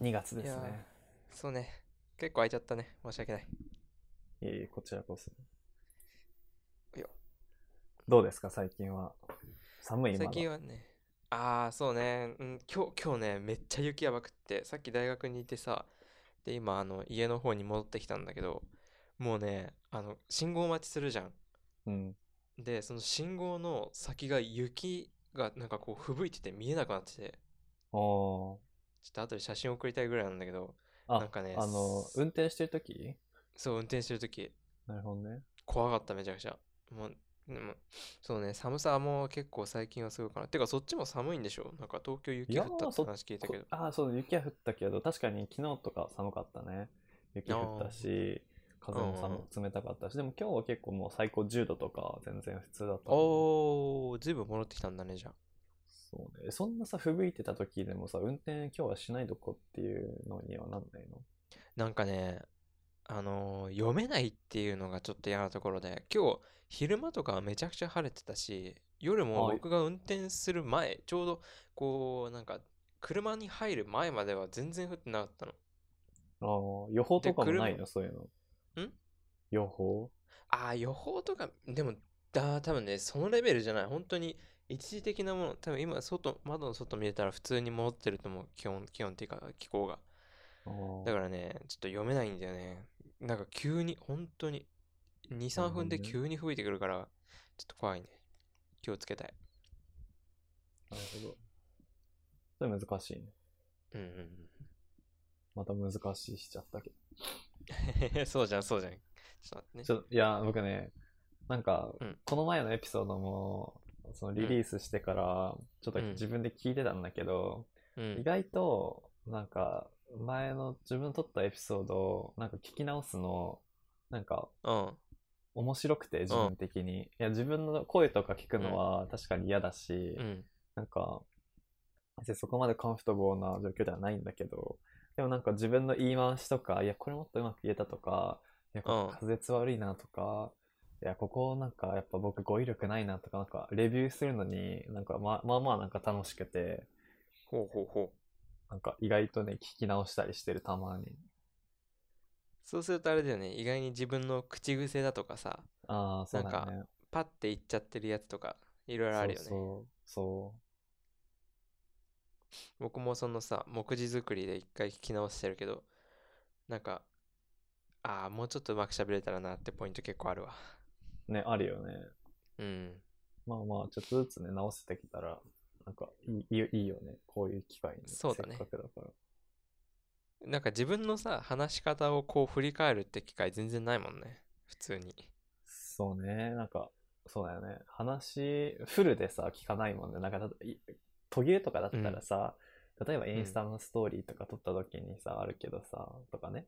2月ですいやね。ーそうね。結構空いちゃったね。申し訳ない。いえいえ、こちらこそ。いやどうですか、最近は。寒い最今近はね、ああ、そうね、うん、今日、今日ね、めっちゃ雪やばくって、さっき大学にいてさ、で、今、あの、家の方に戻ってきたんだけど、もうね、あの、信号待ちするじゃん。うん。で、その信号の先が雪がなんかこう、吹雪いてて見えなくなってて、おー。ちょっと後で写真送りたいぐらいなんだけど、あ、なんかねあの、運転してるときそう、運転してるとき、なるほどね。怖かった、めちゃくちゃ。もう、でもそうね、寒さも結構最近はすごいかな。てか、そっちも寒いんでしょ？なんか東京雪降ったって話聞いたけどこ。あ、そう、雪は降ったけど、確かに昨日とか寒かったね。雪降ったし、風も寒うん冷たかったし、でも今日は結構もう最高10度とか全然普通だったおー、ずいぶん戻ってきたんだね、じゃあ。そうね。そんなさ、吹雪いてた時でもさ、運転今日はしないとこっていうのにはなんないの？なんかね、あのー読めないっていうのがちょっと嫌なところで、今日昼間とかはめちゃくちゃ晴れてたし、夜もはい僕が運転する前、ちょうどこう、なんか車に入る前までは全然降ってなかったの。ああ、予報とかもないでのそういうの。ん？予報？ああ、予報とか、でも、だ、多分ね、そのレベルじゃない。本当に一時的なもの、多分今、外、窓の外見れたら普通に戻ってると思う。気温、気温っていうか気候が。だからね、ちょっと読めないんだよね。なんか急に、本当に、2、3なるほど分でね急に吹いてくるから、ちょっと怖いね。気をつけたい。なるほど。それ難しいね。うんうんまた難しいしちゃったけど。うん。そうじゃん、そうじゃん。ちょっと待ってね。ちょいや、僕ね、なんかうん、この前のエピソードも、そのリリースしてから、ちょっとうん自分で聞いてたんだけど、うん。意外と、なんか、前の自分の撮ったエピソードを、なんか聞き直すの、なんか、うん。面白くて、自分的に。いや、自分の声とか聞くのは確かに嫌だし、うん。なんか、そこまでカンフトボーな状況ではないんだけど、でもなんか自分の言い回しとか、いや、これもっとうまく言えたとか、いや、滑舌悪いなとか、いや、ここなんかやっぱ僕語彙力ないなとか、なんかレビューするのに、なんかままあまあなんか楽しくて、ほうほうほう。なんか意外とね、聞き直したりしてるたまに。そうするとあれだよね。意外に自分の口癖だとかさ、ああ、そうだなんね。パッて言っちゃってるやつとか、いろいろあるよね。そうそう。僕もそのさ、目次作りで一回聞き直してるけど、なんか、ああ、もうちょっとうまく喋れたらなってポイント結構あるわ。ね、あるよね。うん。まあまあ、ちょっとずつね、直せてきたら、なんかいいいいよね。こういう機会に。そうだねせっかくだから。なんか自分のさ、話し方をこう振り返るって機会全然ないもんね。普通に。そうね、なんか、そうだよね。話、フルでさ、聞かないもんね。なんか途切れとかだったらさ、例えばインスタのストーリーとか撮った時にさ、あるけどさ、とかね。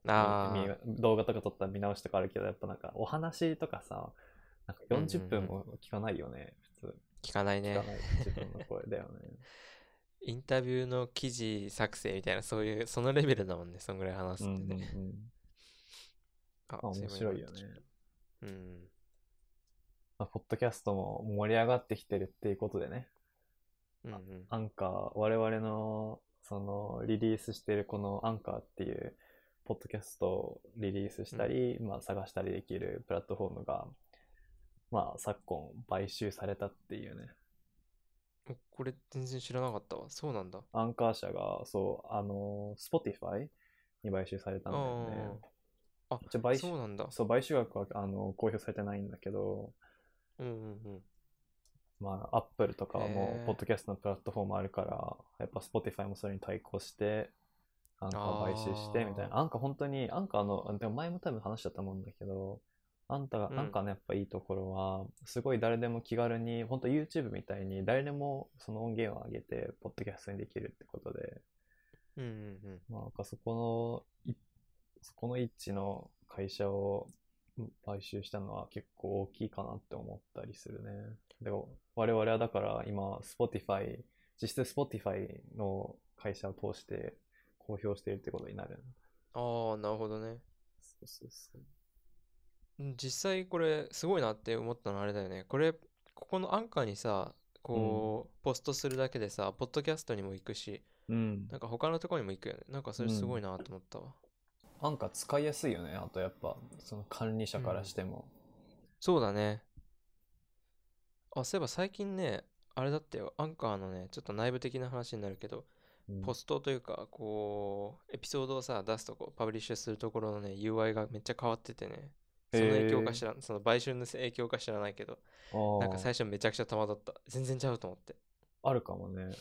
動画とか撮ったら見直しとかあるけど、やっぱなんか、お話とかさ、なんか40分も聞かないよね、普通。聞かないね聞か。ない自分の声だよね。インタビューの記事作成みたいな、そういう、そのレベルだもんね。そんぐらい話すうんうんってね。うん。あまあ面白いよね。うん。まあ、ポッドキャストも盛り上がってきてるっていうことでね。うんうん。アンカー、我々の、その、リリースしてるこのアンカーっていう、ポッドキャストをリリースしたり、まあ探したりできるプラットフォームが、まあ昨今買収されたっていうね。おこれ全然知らなかったわ。そうなんだ。アンカー社が、そう、あの、Spotify に買収されたんだよね。あ一応買収そうなんだ。そう、買収額は、あの、公表されてないんだけど、うんうんうん。まあ、Apple とかもへー、ポッドキャストのプラットフォームあるから、やっぱ Spotify もそれに対抗して、アンカー買収して、みたいな。アンカー本当に、アンカーの、でも前も多分話したと思うんだけど、アンタが、うんアンカーのやっぱいいところは、すごい誰でも気軽に、本当 YouTube みたいに誰でもその音源を上げて、ポッドキャストにできるってことで、うんうんうん。まあ、なんかそこのい、そこの一致の会社を買収したのは結構大きいかなって思ったりするね。でも我々はだから今、Spotify、実質 Spotify の会社を通して公表しているってことになる。ああ、なるほどね。そうそうそう。うん実際これすごいなって思ったのはあれだよね。これ、ここのアンカーにさ、こう、ポストするだけでさ、ポッドキャストにも行くし、うん。なんか他のところにも行くよね。なんかそれすごいなと思ったわ。なんか使いやすいよね。あとやっぱ、その管理者からしても。そうだね。あ、そういえば最近ね、あれだったよ。アンカーのね、ちょっと内部的な話になるけど、うんポストというか、こう、エピソードをさ、出すとこ、パブリッシュするところのね、UI がめっちゃ変わっててね、その影響か知らん、その買収の影響か知らないけど、なんか最初めちゃくちゃ戸惑った。全然ちゃうと思って。あるかもね。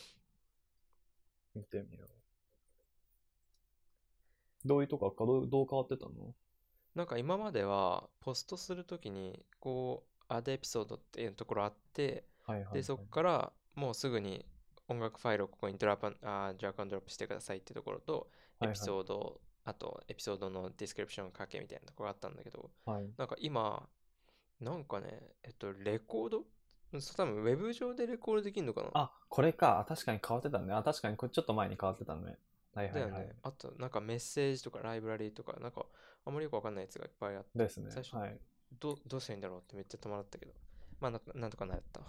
見てみよう。どういうとこか？どうどう変わってたの？なんか今までは、ポストするときに、こう、 add episode っていうところあって、はいはい、はい。で、そこからもうすぐに音楽ファイルをここにドラップあドラッグアンドロップしてくださいってところと、エピソード、あとエピソードの description を書けみたいなところがあったんだけど、はい。なんか今、なんかね、えっと、レコード？多分ウェブ上でレコードできるのかな？あ、これか。確かに変わってたね。あ、確かにこれちょっと前に変わってたね。はいはいはい。だよね。あと、なんかメッセージとかライブラリーとか、なんかあんまりよくわかんないやつがいっぱいあって、ですね最。初はい。どうどうしたらいいんだろうってめっちゃ戸惑ったけど、まあななんとかなったわ。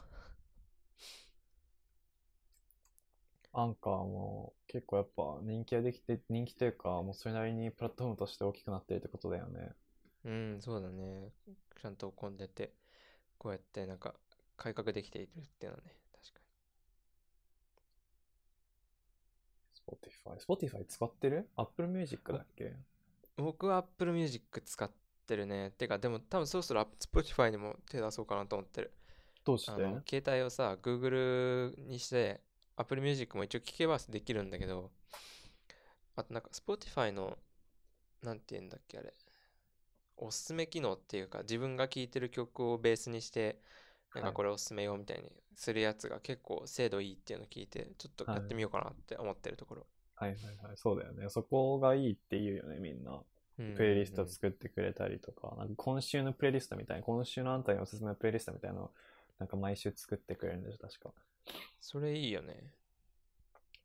アンカーも結構やっぱ人気ができて、人気というか、もうそれなりにプラットフォームとして大きくなってるってことだよね。うん、そうだね。ちゃんと混んでて、こうやってなんか改革できているっていうのはね、確か Spotify。Spotify 使ってる ?Apple Music だっけ？に。僕は Apple Music 使ってるね。てか、でも多分そろそろ Spotify にも手出そうかなと思ってる。どうして？携帯をさ、Google にして、Apple Music も一応聞けばできるんだけど、あとなんか Spotify の、なんて言うんだっけ、あれ。おすすめ機能っていうか、自分が聴いてる曲をベースにして、なんはいかこれおすすめよみたいにするやつが結構精度いいっていうのを聞いて、ちょっとやってみようかなって思ってるところ。はいはいはい。そうだよね。そこがいいって言うよね、みんな。うんプレイリスト作ってくれたりとか、なんか今週のプレイリストみたいな、今週のあんたにおすすめのプレイリストみたいなのを、なんか毎週作ってくれるんでしょ、確か。それいいよね。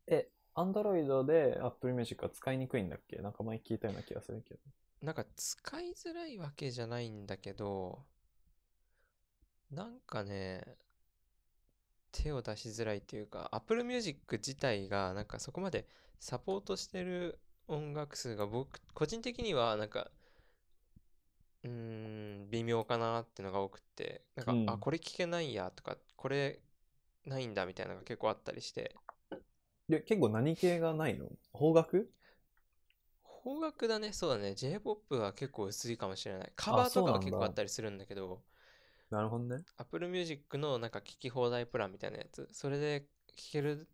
え、Android で Apple Music は使いにくいんだっけ？なんか前聞いたような気がするけど。なんか使いづらいわけじゃないんだけど、なんかね、手を出しづらいっていうか、Apple Music 自体がなんかそこまでサポートしてる音楽数が僕、個人的にはなんか、うーん、微妙かなってのが多くって、なんか、うんあ、これ聞けないやとか、これないんだみたいなのが結構あったりして、で、結構何系がないの？邦楽？邦楽だね、そうだね、J-POP は結構薄いかもしれない。カバーとかは結構あったりするんだけど、なるほどね。Apple Music のなんか聞き放題プランみたいなやつ、それで聞ける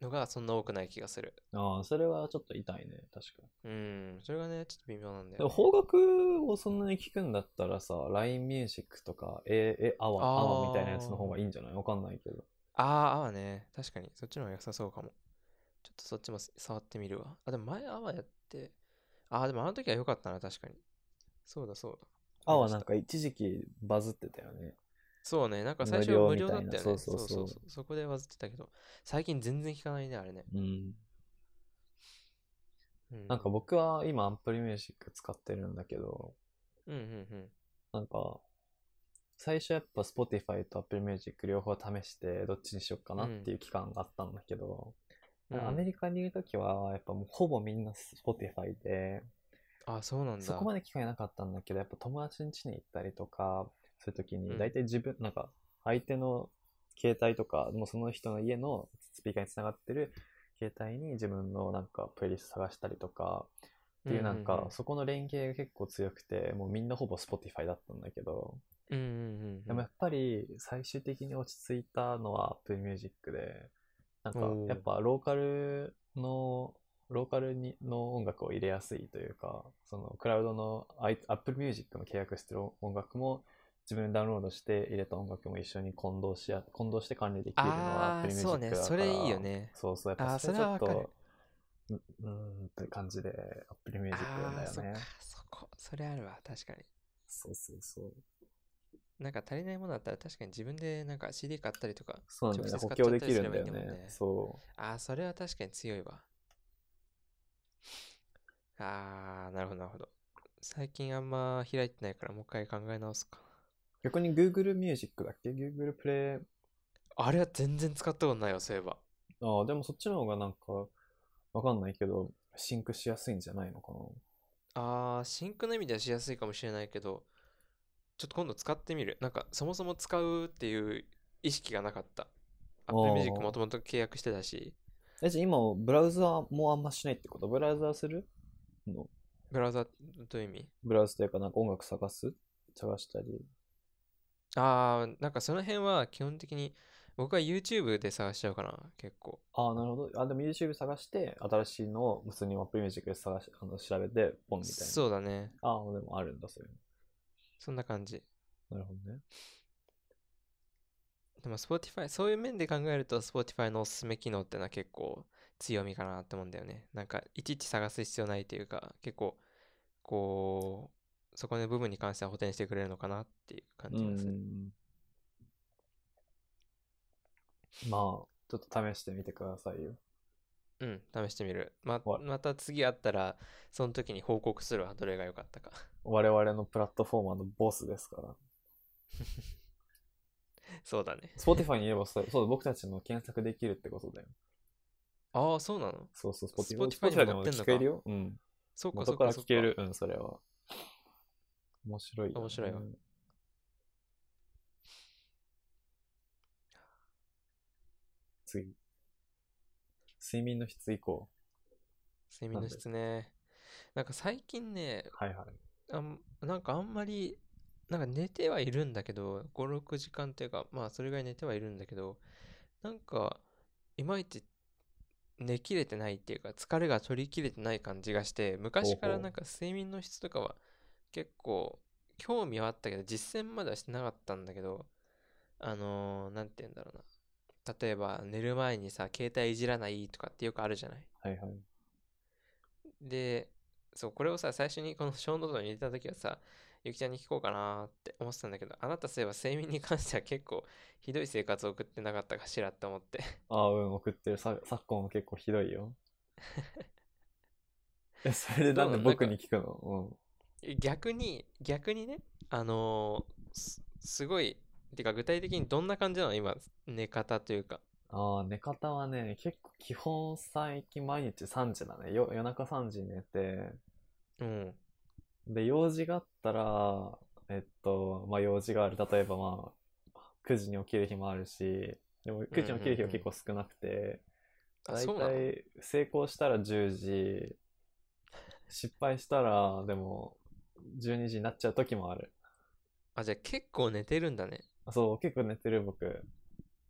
のがそんな多くない気がする。ああ、それはちょっと痛いね、確かに。うん、それがね、ちょっと微妙なんだよ、ね。邦楽をそんなに聞くんだったらさ、LINE Music とか、え、え、アワ、あーアワみたいなやつの方がいいんじゃない？わかんないけど。ああ、あわね。確かに、そっちの方が良さそうかも。ちょっとそっちも触ってみるわ。あ、でも前アワやって、ああ、でもあの時は良かったな、確かに。そうだそうだ。アワ思い出したなんか一時期バズってたよね。そうね、なんか最初無料無料だったよね。そうそうそうそうそこでバズってたけど、最近全然聞かないね、あれね。うん。うん、なんか僕は今 Apple Music 使ってるんだけど、うんうんうん。なんか、最初やっぱ Spotify と Apple Music 両方試してどっちにしようかなっていう期間があったんだけど、うん。アメリカにいるときはやっぱもうほぼみんな Spotify で、あ、そうなんだ。そこまで機会なかったんだけど、やっぱ友達ん家に行ったりとか、そういう時うん。に大体自分、なんか相手の携帯とか、もうその人の家のスピーカーにつながってる携帯に自分のなんかプレイリスト探したりとか、っていうなんか、そこの連携が結構強くて、もうみんなほぼ Spotify だったんだけど、うんうんうんうん。でもやっぱり最終的に落ち着いたのは Apple Music で、なんかやっぱローカルの、ローカルにの音楽を入れやすいというか、そのクラウドの Apple Music の契約してる音楽も自分でダウンロードして入れた音楽も一緒に混同しや、混同して管理できるのはあ Apple ー Music そうねだから。それいいよねそうそう、やっぱそれちょっと、うんって感じで Apple Music だよねそそこ、それあるわ、確かに。そうそうそう。なんか足りないものだったら確かに自分でなんか CD 買ったりとか。そうなんだよね。補強できるんだよね。そう。ああ、それは確かに強いわ。ああ、なるほど、なるほど。最近あんま開いてないからもう一回考え直すか。逆に Google Music だっけ ?Google Play あれは全然使ったことないよ、そういえば。ああ、でもそっちの方がなんか、わかんないけど、 sync しやすいんじゃないのかな。あー、 sync の意味ではしやすいかもしれないけど、ちょっと今度使ってみる。なんか、そもそも使うっていう意識がなかった。Apple あー Music もともと契約してたし、え、じゃあ今、ブラウザもあんましないってこと？ブラウザする？のブラウザどういう意味？ブラウザというか、なんか音楽探す？探したり。あー、なんかその辺は基本的に僕は YouTube で探しちゃうかな、結構。ああ、なるほど。あ、でも YouTube 探して、新しいのを普通に Apple Music で探し、あの調べて、ポンみたいな。そうだね。ああ、でもあるんだ、そういうそんな感じ。の。なるほどね。でも Spotify、そういう面で考えると Spotify のおすすめ機能ってのは結構強みかなって思うんだよね。なんかいちいち探す必要ないというか、結構こう、そこの部分に関しては補填してくれるのかなっていう感うじがする。ん。まあ、ちょっと試してみてくださいよ。うん、試してみる。ま、わまた次会ったら、その時に報告するわ、どれが良かったか。我々のプラットフォーマーのボスですから。そうだね。Spotify に言えばそう、そう僕たちの検索できるってことだよ。ああ、そうなの？そうそう、Spotify でも聞けるよ。うん。そうか、そうか。聞ける。うん、それは。面白いよ、ね。面白いわうん次。睡眠の質以降。睡眠の質ね。なんか最近ね、はいはい。あんなんかあんまり、なんか寝てはいるんだけど、5、6時間っていうか、まあそれぐらい寝てはいるんだけど、なんか、いまいち寝きれてないっていうか、疲れが取りきれてない感じがして、昔からなんか睡眠の質とかは結構興味はあったけど、実践まではしてなかったんだけど、あのーなんて言うんだろうな。例えば寝る前にさ、携帯いじらないとかってよくあるじゃない？はいはい。で、そう、これをさ、最初にこのショーノートに入れた時はさ、ゆきちゃんに聞こうかなって思ってたんだけど、あなたそういえば睡眠に関しては結構ひどい生活を送ってなかったかしらって思って。ああ、うん、送ってる。さ昨今も結構ひどいよ。え、それでなんで僕に聞くの？逆に、逆にね、あのーす、すごい、てか具体的にどんな感じなの？今、寝方というか。うん。ああ、寝方はね、結構基本最近毎日3時だね。よ夜中3時に寝て、うん。で、用事があったら、えっと、まあ用事がある。例えばまあ、9時に起きる日もあるし、でも9時に起きる日は結構少なくて、だいあそうなの？たい成功したら10時、失敗したら、でも、12時になっちゃう時もある。あ、じゃあ結構寝てるんだね。あそう、結構寝てる僕。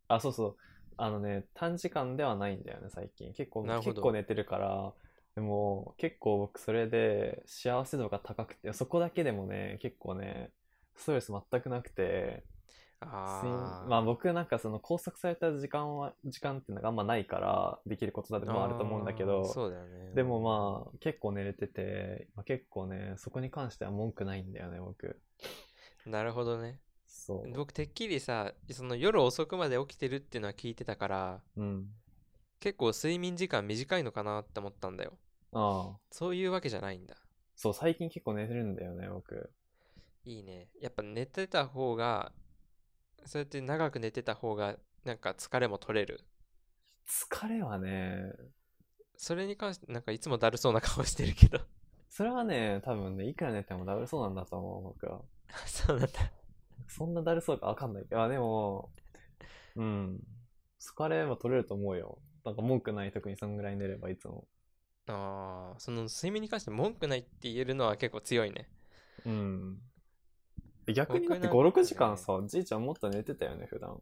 あ、そうそう。あのね、短時間ではないんだよね、最近。結構、なるほど結構寝てるから、でも、結構僕それで幸せ度が高くて、そこだけでもね、結構ね、ストレス全くなくて、あ。まあ僕なんかその拘束された時間は、時間っていうのがあんまないから、できることだってもあると思うんだけあーど、そうだよね。でもまあ、結構寝れてて、まあ、結構ね、そこに関しては文句ないんだよね、僕。なるほどね。そう。僕てっきりさその夜遅くまで起きてるっていうのは聞いてたからうん。結構睡眠時間短いのかなって思ったんだよああ。そういうわけじゃないんだそう、最近結構寝てるんだよね、僕。いいねやっぱ寝てた方がそうやって長く寝てた方がなんか疲れも取れる疲れはね、それに関してなんかいつもだるそうな顔してるけどそれはね、多分ね、いくら寝てもだるそうなんだと思う、僕は。そうなんだそんなだるそうかわかんないけど、あ、でも、うん。疲れは取れると思うよ。なんか文句ない時にそんぐらい寝ればいつも。あーその睡眠に関して文句ないって言えるのは結構強いねうん。逆にだって5、僕なんかね6時間さ、じいちゃんもっと寝てたよね、普段。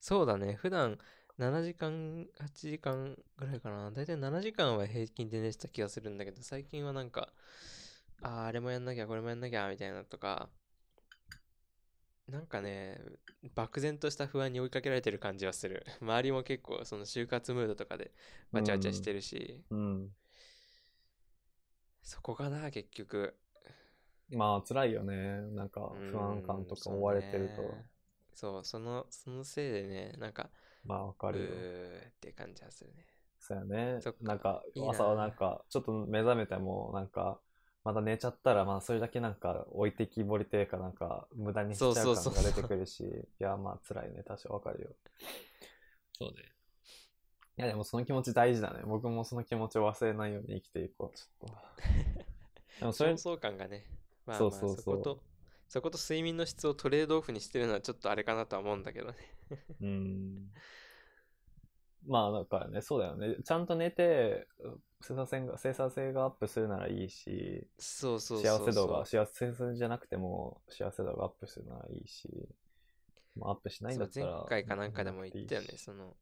そうだね普段7時間8時間ぐらいかなだいたい7時間は平均で寝てた気がするんだけど最近はなんかあーあれもやんなきゃこれもやんなきゃみたいなとかなんかね漠然とした不安に追いかけられてる感じはする。周りも結構その就活ムードとかでわちゃわちゃしてるし、うん。そこかな結局。まあ、辛いよね。なんか、不安感とか追われてると。うんそう,、そのそのせいでねなんかまあ、わかうるよ。ーって感じはするね。そうやね。なんか朝はなんか、ちょっと目覚めても、なんか、また寝ちゃったら、まあ、それだけなんか、置いてきぼりというか、なんか、無駄にしちゃうそうそうそう感が出てくるし、いや、まあ、辛いね。確かわかるよ。そうね。や、でもその気持ち大事だね。僕もその気持ちを忘れないように生きていこう、ちょっと。でもそれ焦、燥感がね、まあまあそうそうそうそこと、そこと睡眠の質をトレードオフにしてるのはちょっとあれかなとは思うんだけどね。うん。まあだからね、そうだよね。ちゃんと寝て、生産性が、生産性がアップするならいいし、そうそうそう。幸せ度が、幸せじゃなくても幸せ度がアップするならいいし、まあ、アップしないんだったら。前回かなんかでも言ったよね、その、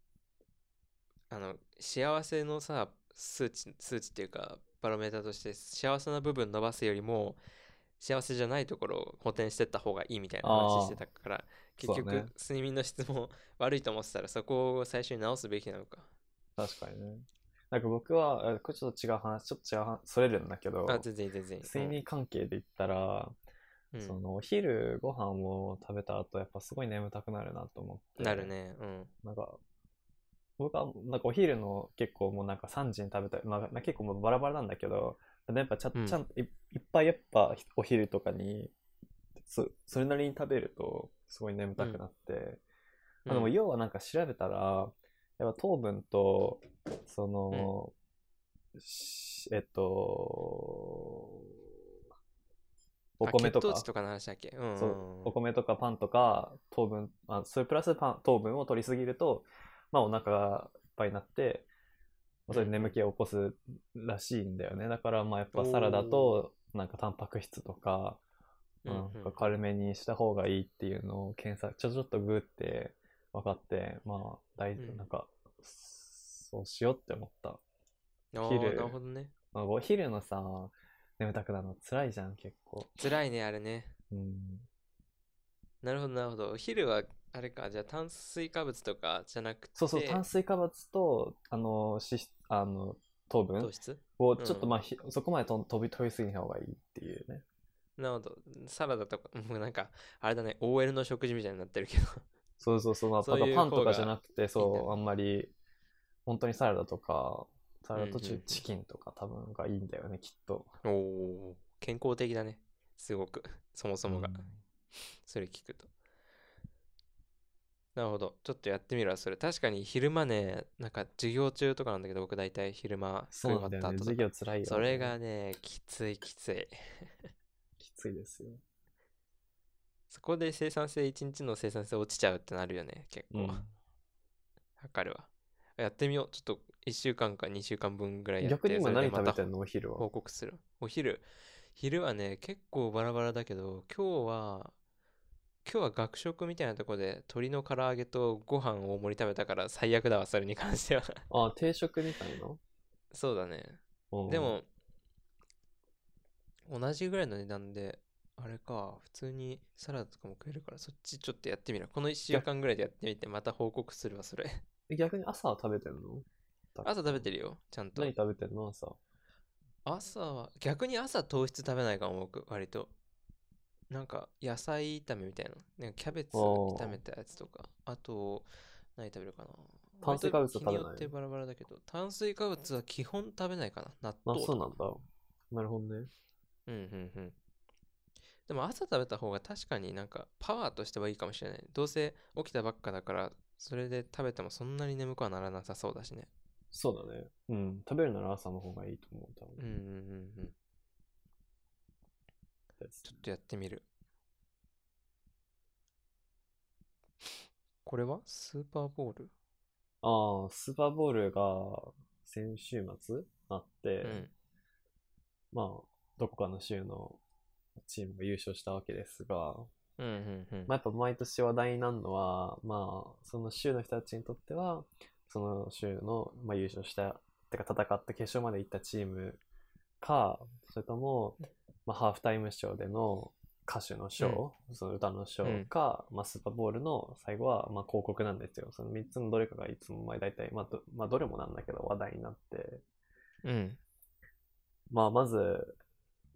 あの、幸せのさ、数値、数値っていうか、バロメーターとして、幸せな部分伸ばすよりも、幸せじゃないところを補填してった方がいいみたいな話してたから、結局、ね睡眠の質も 悪いと思ってたら、そこを最初に直すべきなのか。確かにね。なんか僕は、あこれちょっと違う話、ちょっと違う話、それるんだけど、あ、全然全然。睡眠関係で言ったら、うん、そのお昼ご飯を食べた後やっぱすごい眠たくなるなと思ってなるね。うん。なんか僕はなんかお昼の結構もうなんか3時に食べたい、まあ、結構もうバラバラなんだけどやっぱちゃ,、うんちゃんといいっぱいやっぱお昼とかにそそれなりに食べるとすごい眠たくなって、まあでもうん。要はなんか調べたらやっぱ糖分とその、しえっとお米とか。とかの話だっけ？うんうんうん。そう。お米とかパンとか糖分あそれプラスパン糖分を取りすぎると、まあ、お腹がいっぱいになってまあそれで眠気を起こすらしいんだよね。だからまあやっぱサラダとなんかタンパク質とかうんうんなんか軽めにした方がいいっていうのを検索ちょちょっとグーって分かってまあ大うん。なんかそうしようって思った、昼。なるほどね。まあ、お昼のさ眠たくなるの辛いじゃん結構。辛いね、あれね。うん。なるほど、なるほど。お昼は、あれか、じゃあ炭水化物とかじゃなくて、そうそう、炭水化物と、あの、脂質、あの、糖分糖質？をちょっとうん。まあ、ひそこまでと飛び、飛びすぎない方がいいっていうね。なるほど。サラダとか、もうなんか、あれだね、OL の食事みたいになってるけど。そうそうそう、まあ、そういうパンとかじゃなくて、そう、あんまり、本当にサラダとか、サラダとチキンとか多分がいいんだよね、きっと。おお健康的だね。すごく。そもそもが。うんそれ聞くと。なるほど。ちょっとやってみるわ、それ。確かに昼間ね、なんか授業中とかなんだけど、僕大体昼間そうなんだよね、授食い終わった後とか業辛いよ、ね。それがね、きついきつい。きついですよ。そこで生産性、一日の生産性落ちちゃうってなるよね、結構。うんわかるわ。やってみよう。ちょっと1週間か2週間分ぐらいやって、逆に今何食べてんの？お昼は報。告する。お昼、昼はね、結構バラバラだけど、今日は、今日は学食みたいなとこで鶏の唐揚げとご飯を大盛り食べたから最悪だわ、それに関しては。あ、定食みたいな？そうだね。うんでも、同じぐらいの値段で、あれか、普通にサラダとかも食えるから、そっちちょっとやってみる。この1週間ぐらいでやってみて、また報告するわ、それ。逆に朝は食べてんの？朝食べてるよ、ちゃんと何。食べてんの朝？朝は、逆に朝糖質食べないかも、僕、割と。なんか、野菜炒めみたいな。なんかキャベツ炒めたやつとか。あと、何食べるかな。炭水化物は食べない？割と日によってバラバラだけど、炭水化物は基本食べないかな。納あ、豆とか。そうなんだ。なるほどね。うんうんうん。でも朝食べた方が確かになんかパワーとしてはいいかもしれない。どうせ起きたばっかだから、それで食べてもそんなに眠くはならなさそうだしね。そうだね。うん。食べるなら朝の方がいいと思う。多分うんうんうんうん。ちょっとやってみる。これはスーパーボール？ああ、スーパーボールが先週末あって、うん。まあ、どこかの州のチームが優勝したわけですが、うんうんうんまあ、やっぱ毎年話題になるのは、まあ、その州の人たちにとっては、その州の、まあ、優勝した、てか戦って決勝まで行ったチームか、それとも、まあ、ハーフタイムショーでの歌手のショー、その歌のショーか、まあ、スーパーボールの最後は、まあ、広告なんですよ。その3つのどれかがいつも、まあ、大体、まあど、まあ、どれもなんだけど話題になって、うん。まあ、まず、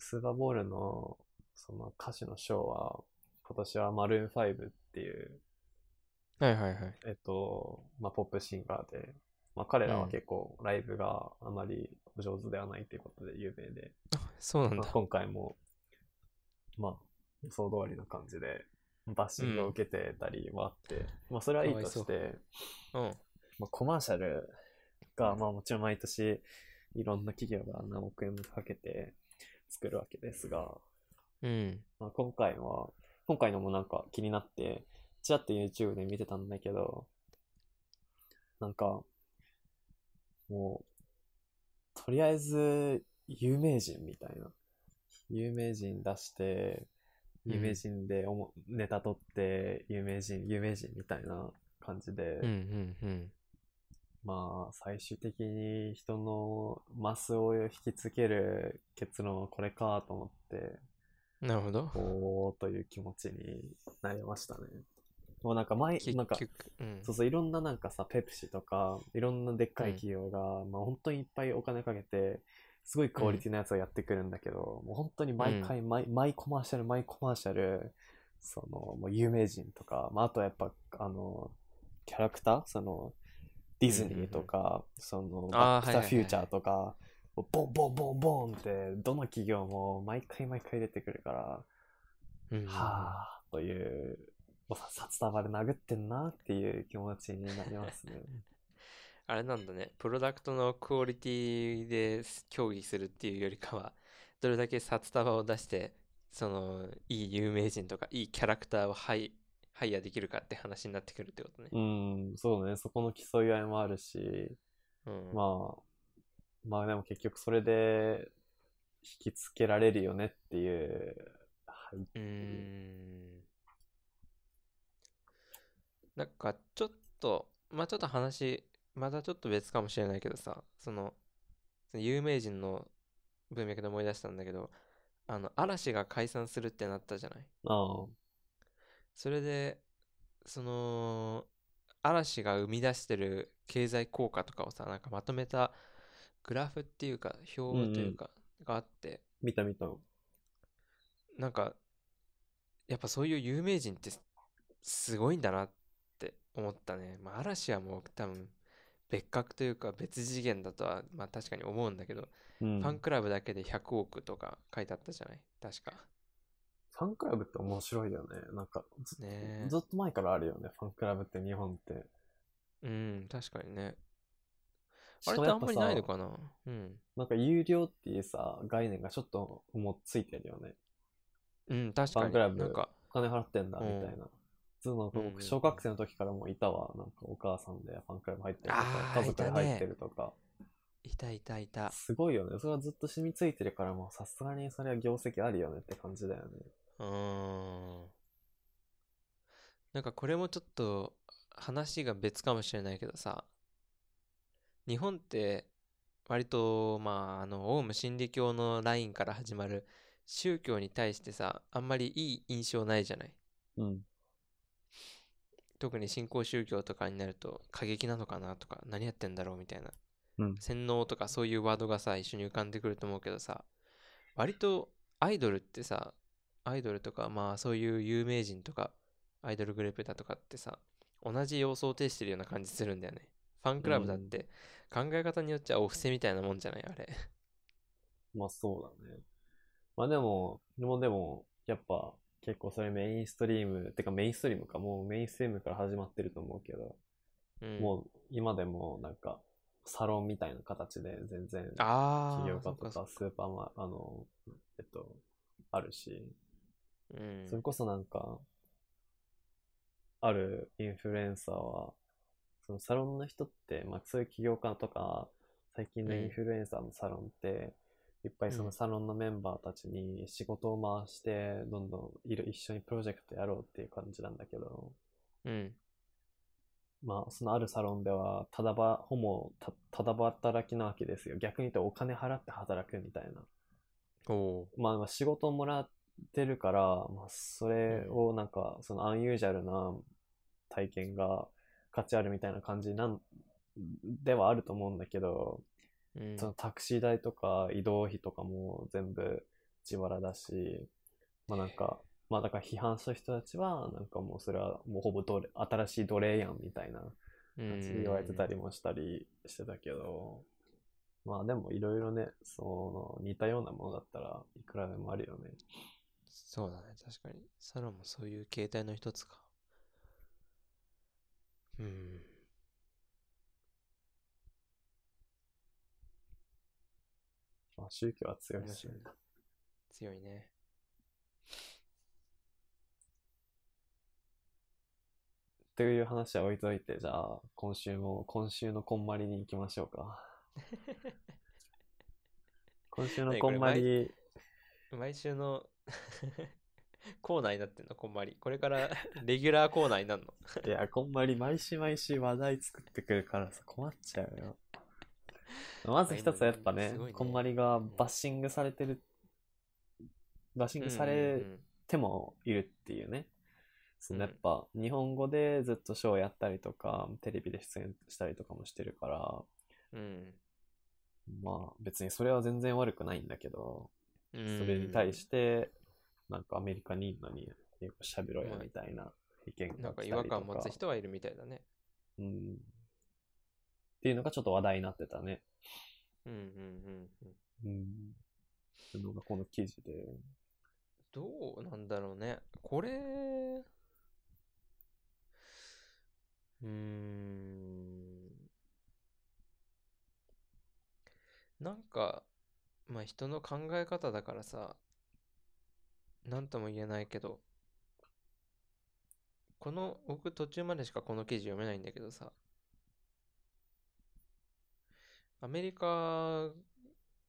スーパーボールの、その歌手のショーは、今年はマルーン5っていう、はいはいはい。えっと、まあ、ポップシンガーで、まあ、彼らは結構ライブがあまりお上手ではないということで有名で、そうなんだまあ、。今回も、まあ、予想通りの感じで、バッシングを受けてたりもあって、まあ、それはいいとして、うん。まあ、コマーシャルが、まあもちろん毎年いろんな企業が何億円もかけて作るわけですが、うん。まあ、今回は、今回のもなんか気になって、ちらっと YouTube で見てたんだけど、なんか、もう、とりあえず、有名人みたいな。有名人出して、うん有名人でおも、ネタ取って、有名人、有名人みたいな感じで、うんうんうん。まあ、最終的に人のマスを引きつける結論はこれかと思って、なるほど。おーという気持ちになりましたね。もうなんか前、結なんか、局、うん。そうそう、いろんななんかさ、ペプシとか、いろんなでっかい企業が、まあ本当にいっぱいお金かけて、すごいクオリティのやつをやってくるんだけど、もう本当に毎回、毎、毎コマーシャル、毎コマーシャル、その、もう有名人とか、まああとはやっぱ、あの、キャラクター？その、ディズニーとか、その、バック・ザ・フューチャーとか、ボンボンボンボンって、どの企業も毎回毎回出てくるから、うんはぁ、という、もうさ札束で殴ってんなっていう気持ちになりますね。あれなんだね。プロダクトのクオリティで協議するっていうよりかは、どれだけ札束を出して、その、いい有名人とか、いいキャラクターをハイ、ハイヤーできるかって話になってくるってことね。うん、そうね、そこの競い合いもあるし、うん。まあ、まあでも結局それで引きつけられるよねっていう、はい、うーん。なんかちょっと、まあちょっと話、またちょっと別かもしれないけどさ、その、その有名人の文脈で思い出したんだけど、あの、嵐が解散するってなったじゃない？ああ、それで、その、嵐が生み出してる経済効果とかをさ、なんかまとめたグラフっていうか、表というか、があって、見た見た。なんか、やっぱそういう有名人ってすすごいんだなって思ったね。まあ、嵐はもう多分別格というか別次元だとは、まあ確かに思うんだけど、うん。ファンクラブだけで100億とか書いてあったじゃない？確か。ファンクラブって面白いよね。なんかず、ねえずっと前からあるよね、ファンクラブって日本って。うん、確かにね。しあれってあんまりないのかな？うん。なんか有料っていうさ、概念がちょっともうついてるよね。うん、確かに。ファンクラブなんか、お金払ってんだ、みうんたいな。普通のう僕、小学生の時からもういたわ。なんかお母さんでファンクラブ入ってるとか家族で入ってるとか。いたいたいた。すごいよね。それはずっと染みついてるから、もうさすがにそれは業績あるよねって感じだよね。うーん。なんかこれもちょっと話が別かもしれないけどさ、日本って割と、まあ、あの、オウム真理教のラインから始まる宗教に対してさ、あんまりいい印象ないじゃない？うん。特に新興宗教とかになると過激なのかなとか何やってんだろうみたいなうん。洗脳とかそういうワードがさ一緒に浮かんでくると思うけどさ割とアイドルってさアイドルとかまあそういう有名人とかアイドルグループだとかってさ同じ様相を呈してるような感じするんだよね。ファンクラブだって考え方によっちゃお布施みたいなもんじゃないあれ。まあそうだね。まあでも、でもでも、やっぱ結構それメインストリーム、てかメインストリームか、もうメインストリームから始まってると思うけど、うん。もう今でもなんかサロンみたいな形で全然ああ企業家とかスーパーマあの、えっと、あるし、うん。それこそなんか、あるインフルエンサーは、そのサロンの人って、まあそういう起業家とか、最近のインフルエンサーのサロンって、いっぱいそのサロンのメンバーたちに仕事を回して、どんどんいる一緒にプロジェクトやろうっていう感じなんだけど、うん。まあそのあるサロンでは、ただば、ほぼた、ただ働きなわけですよ。逆に言うとお金払って働くみたいな。おおまあまあ仕事をもらってるから、まあそれをなんか、そのアンユージャルな体験が価値あるみたいな感じなん、ではあると思うんだけど、うんそのタクシー代とか移動費とかも全部自腹だし、まあなんか、まあだから批判した人たちは、なんかもうそれはもうほぼ奴隷新しい奴隷やんみたいな感じで言われてたりもしたりしてたけど、まあでもいろいろね、その似たようなものだったらいくらでもあるよね。そうだね、確かに。サロンもそういう形態の一つか。うん。まあ、宗教は強いですね。強いね。という話は置いといて、じゃあ、今週も、今週のこんまりに行きましょうか。今週のこんまり、毎週の コーナーになってんの、こんまり。これから レギュラーコーナーになるの？いや、こんまり毎週毎週話題作ってくるからさ、困っちゃうよ。まず一つはやっぱねすごいねこんまりがバッシングされてる、バッシングされてもいるっていうね。そのうんやっぱ日本語でずっとショーやったりとか、テレビで出演したりとかもしてるから、うん。まあ別にそれは全然悪くないんだけど、うん。それに対して、なんかアメリカにいるのに英語喋ろよみたいな意見がなんか違和感持つ人はいるみたいだね。うん。っていうのがちょっと話題になってたね。うんうんうんうん。うん。っていうのがこの記事で。どうなんだろうね。これ、うーん。なんか、まあ人の考え方だからさ、なんとも言えないけど、この、僕途中までしかこの記事読めないんだけどさ、アメリカ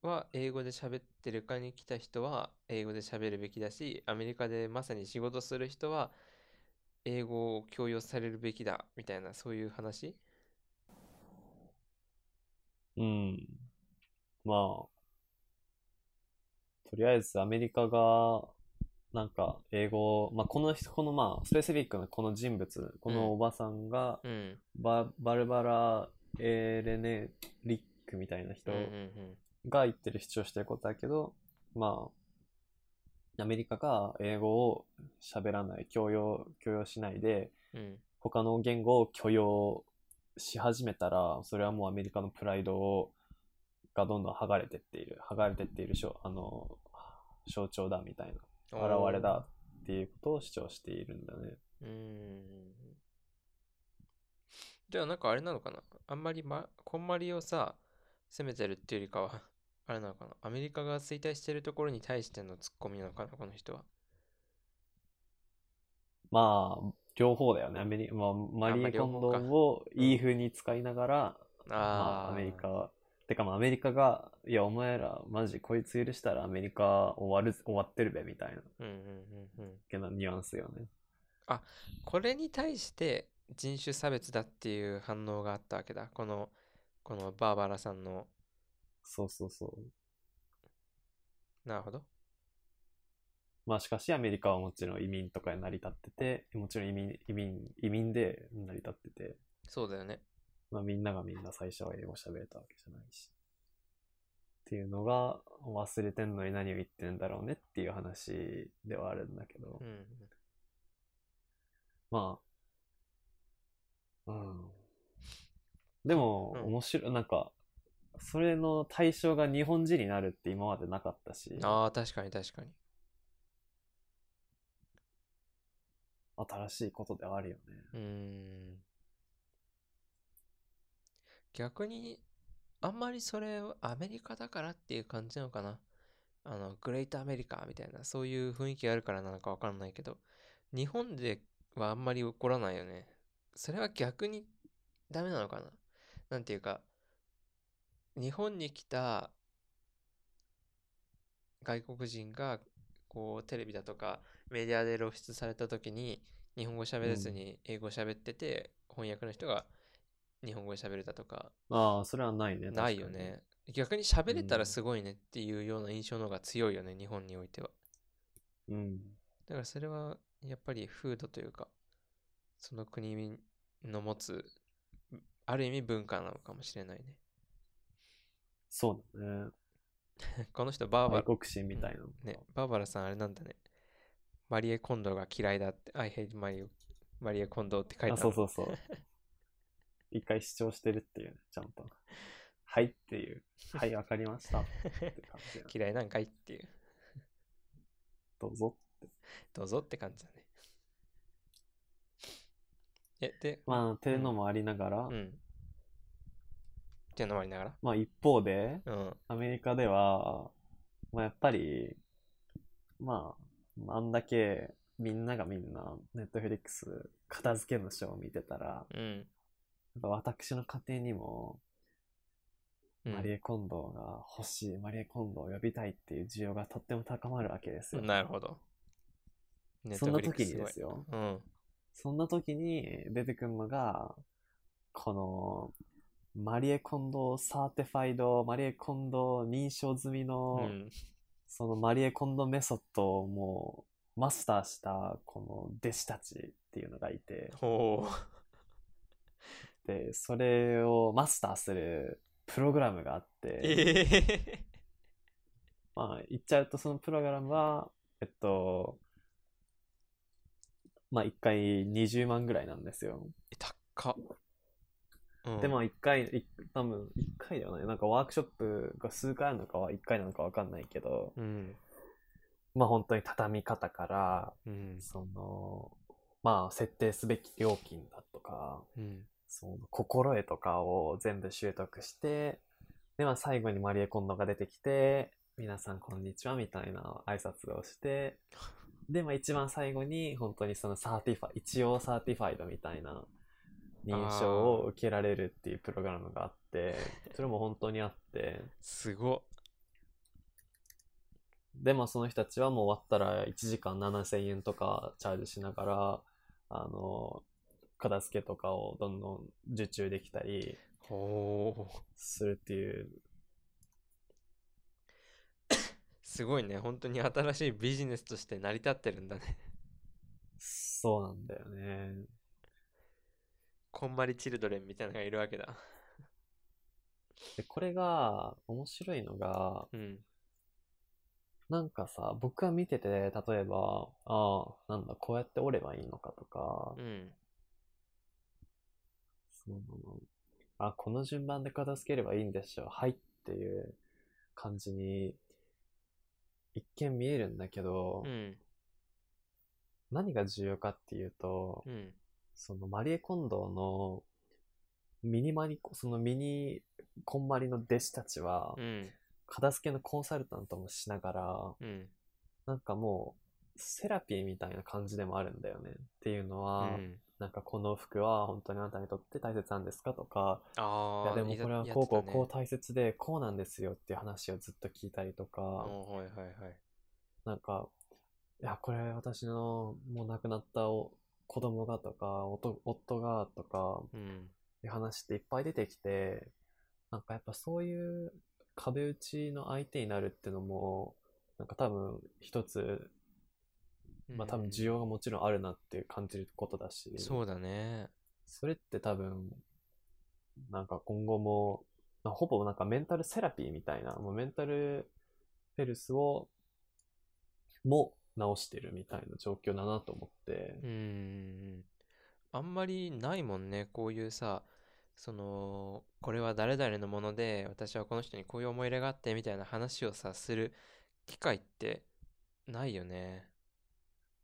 は英語で喋ってるかに来た人は英語で喋るべきだし、アメリカでまさに仕事する人は英語を強要されるべきだみたいなそういう話うん。まあ、とりあえずアメリカが、なんか英語を、まあこの人、このまあ、スペシフィックなこの人物、このおばさんが、うん。ババルバラ・エレネリックみたいな人うんうんが言ってる主張してることだけど、まあ、アメリカが英語を喋らない、強要、強要しないで、うん。うん。他の言語を許容し始めたら、それはもうアメリカのプライドをがどんどん剥がれてっている、剥がれてっているしょあの象徴だみたいな、現れだっていうことを主張しているんだね。うーん。じゃあなんかあれなのかな？あんまりま、こんまりをさ、責めてるっていうよりかは、あれなのかな？アメリカが衰退してるところに対してのツッコミなのかなこの人は。まあ、両方だよね。アメリまあ、マリー・コンドンをいい風に使いながら、まあ、あアメリカ、てかまあアメリカが、いや、お前ら、マジこいつ許したらアメリカ終わる、終わってるべ、みたいな、うんうんうんうん。けなニュアンスよね。これに対して人種差別だっていう反応があったわけだ。この、このバーバラさんの。そうそうそう。なるほど。まあしかしアメリカはもちろん移民とかで成り立ってて、もちろん移民、移民、移民で成り立ってて、そうだよね。まあみんながみんな最初は英語喋れたわけじゃないし。っていうのが忘れてんのに何を言ってんだろうねっていう話ではあるんだけど、うんうん。まあ、うん。でも、うん面白い、なんか、それの対象が日本人になるって今までなかったし、ああ、確かに確かに。新しいことではあるよね。うーん。逆に、あんまりそれアメリカだからっていう感じなのかな？あの、グレートアメリカみたいな、そういう雰囲気があるからなのかわかんないけど、日本ではあんまり起こらないよね。それは逆にダメなのかな？なんていうか、日本に来た外国人が、こう、テレビだとかメディアで露出された時に、日本語喋れずに英語喋ってて、翻訳の人が日本語で喋れたとか、ああ、それはないね。ないよ。ね。逆に喋れたうんらすごいねっていうような印象の方が強いよね、日本においては。うん。だからそれはやっぱり風土というか、その国の持つ、ある意味文化なのかもしれないね。そうだね。この人バーバラ、外国人みたいな。ね、バーバラさんあれなんだね。マリエ・コンドが嫌いだって、I hate マリエ、マリエ・コンドって書いてああ、る。そうそうそう。一回主張してるっていうね、ちゃんと。はいっていう。はい、わかりました。って感じや嫌いなんかいっていう。どうぞ。どうぞって感じだね。え、で、まあ、っていうのもありながら、うん。っていうのもありながら？まあ一方で、うん。アメリカでは、まあやっぱり、まあ、あんだけみんながみんな、ネットフリックス片付けのショーを見てたら、うん。私の家庭にも、うんマリエコンドが欲しい、マリエコンドを呼びたいっていう需要がとっても高まるわけですよ。なるほど。そんな時にですよ。ごい。うん。そんな時に出てくるのが、この、マリエコンド certified、マリエコンド認証済みの、うん。そのマリエコンドメソッドをもうマスターしたこの弟子たちっていうのがいて、ほで、それをマスターするプログラムがあっう。て、ええまあ言っちゃうとそのプログラムは、えっと、まあ1回20万ぐらいなんですよ。高っ。うんで、まあ1回、い多分1回ではない。なんかワークショップが数回あるのかは1回なのかわかんないけど、うん。まあ本当に畳み方から、うん。その、まあ設定すべき料金だとか、うん。その心得とかを全部習得して、で、まあ最後にマリエコンドが出てきて、皆さんこんにちはみたいな挨拶をして、で、まあ一番最後に本当にその certify、一応 certified みたいな認証を受けられるっていうプログラムがあって、それも本当にあって、すごっ。で、まあその人たちはもう終わったら1時間7000円とかチャージしながら、あの、片付けとかをどんどん受注できたりほう。するっていう、すごいね。本当に新しいビジネスとして成り立ってるんだね。そうなんだよね。こんまりチルドレンみたいなのがいるわけだ。で、これが面白いのが、うん。なんかさ、僕が見てて、例えば、ああ、なんだ、こうやって折ればいいのかとか、うん。そのあ、この順番で片付ければいいんでしょう。はいっていう感じに、一見見えるんだけど、うん。何が重要かっていうと、うん。そのマリエコンドのミニマニ、そのミニコンマリの弟子たちはう、ん。片付けのコンサルタントもしながら、うん。なんかもう、セラピーみたいな感じでもあるんだよね。っていうのうは、ん。なんかこの服は本当にあなたにとって大切なんですかとか、ああ、いやでもこれはやこうこうこう大切でこうなんですよっていう話をずっと聞いたりとか、うんはいはいはい。なんか、いや、これ私のもう亡くなったお子供がとか、夫夫がとか、うん。いう話っていっぱい出てきて、なんかやっぱそういう壁打ちの相手になるってのも、なんか多分一つ、まあ多分需要がもちろんあるなって感じることだし、そうだね。それって多分、なんか今後も、まあほぼなんかメンタルセラピーみたいな、もうメンタルヘルスを、も直してるみたいな状況だなと思ってう、ん。あんまりないもんね。こういうさ、その、これは誰々のもので、私はこの人にこういう思い入れがあって、みたいな話をさ、する機会ってないよね。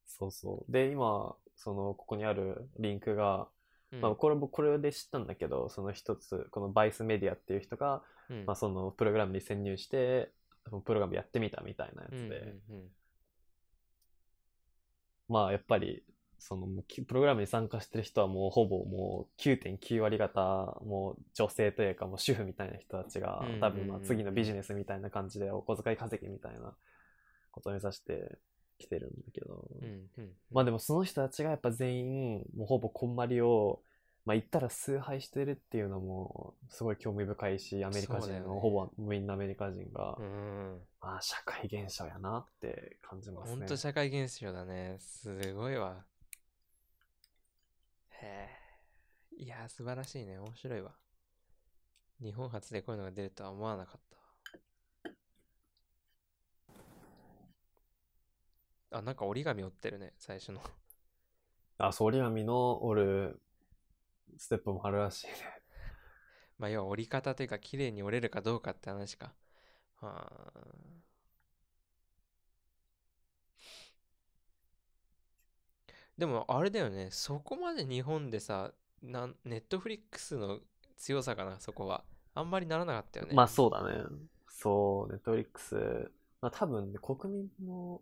そうそう。で、今、その、ここにあるリンクが、うん。まあ、これも、これで知ったんだけど、その一つ、このバイスメディアっていう人が、うんまあ、そのプログラムに潜入して、プログラムやってみたみたいなやつうんで、うんうんまあ、やっぱり、その、きプログラムに参加してる人はもうほぼもう9.9割方、もう女性というかもう主婦みたいな人たちがうんうんうん、多分まあ次のビジネスみたいな感じでお小遣い稼ぎみたいなことを目指してきてるんだけど、うんうんまあでもその人たちがやっぱ全員、もうほぼこんまりを、まあ言ったら崇拝してるっていうのも、すごい興味深いし、アメリカ人の、ねほぼみんなアメリカ人が、うん。まあ社会現象やなって感じますね。ほんと社会現象だね。すごいわ。へえ。いやー、素晴らしいね。面白いわ。日本初でこういうのが出るとは思わなかったあ、なんか折り紙折ってるね、最初の。あ、そう、折り紙の折るステップもあるらしいね。まあ、要は折り方というか、綺麗に折れるかどうかって話か。はあ。でも、あれだよね。そこまで日本でさ、なん、ネットフリックスの強さかな、そこは。あんまりならなかったよね。まあそうだね。そう、ネットフリックス、まあ多分ね、国民の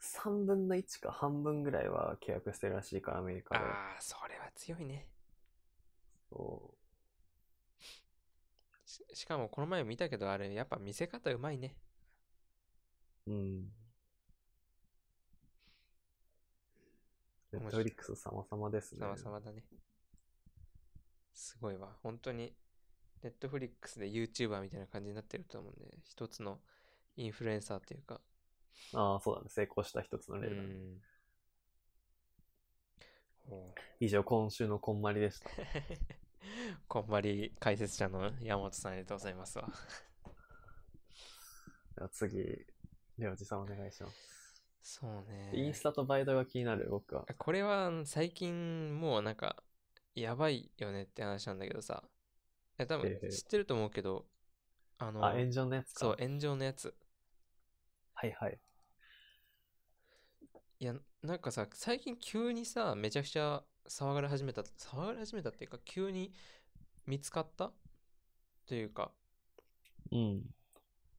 3分の1か半分ぐらいは契約してるらしいから、アメリカで。ああ、それは強いね。そししかもこの前見たけど、あれ、やっぱ見せ方うまいね。う。うん。ネットフリックス様々ですね。様々だね。すごいわ。本当に、ネットフリックスで YouTuber みたいな感じになってると思うんで、一つのインフルエンサーっていうか、ああ、そうだね。成功した一つのう例だね。う以上、今週のこんまりでした。こんまり解説者の山本さんありがとうございますわ。では次、りょうじさんお願いします。そうね。インスタとバイトが気になる、僕は。これは最近もうなんかやばいよねって話なんだけどさ。え、多分知ってると思うけど、あの、あ、炎上のやつか。そう、炎上のやつ。はいはい。いや、なんかさ、最近急にさ、めちゃくちゃ騒がれ始めた、騒がれ始めたっていうか、急に見つかったというか、うん。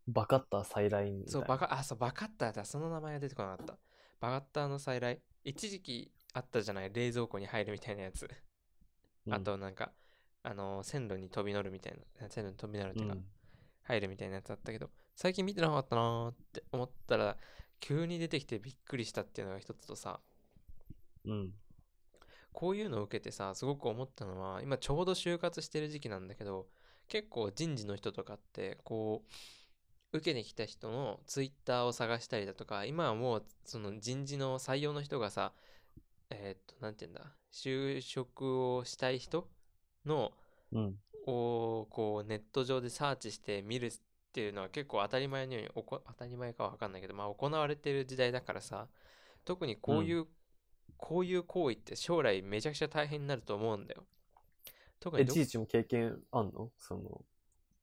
バカッター再来みたいな。そう、バカ、あ、そう、バカッターだ。その名前が出てこなかった。バカッターの再来。一時期あったじゃない？冷蔵庫に入るみたいなやつ。うんあと、なんか、あの、線路に飛び乗るみたいな、線路に飛び乗るっていうか、うん入るみたいなやつあったけど、最近見てなかったなーって思ったら、急に出てきてびっくりしたっていうのが一つとさ、うん。こういうのを受けてさ、すごく思ったのは、今ちょうど就活してる時期なんだけど、結構人事の人とかって、こう、受けに来た人のツイッターを探したりだとか、今はもうその人事の採用の人がさ、えーっと、なんて言うんだ、就職をしたい人の、うん。をこうネット上でサーチして見るっていうのは結構当たり前のようにおこ当たり前かは分かんないけど、まあ、行われてる時代だからさ特にこういう、こういう行為って将来めちゃくちゃ大変になると思うんだよ。特え、にどじいちも経験あんの？その、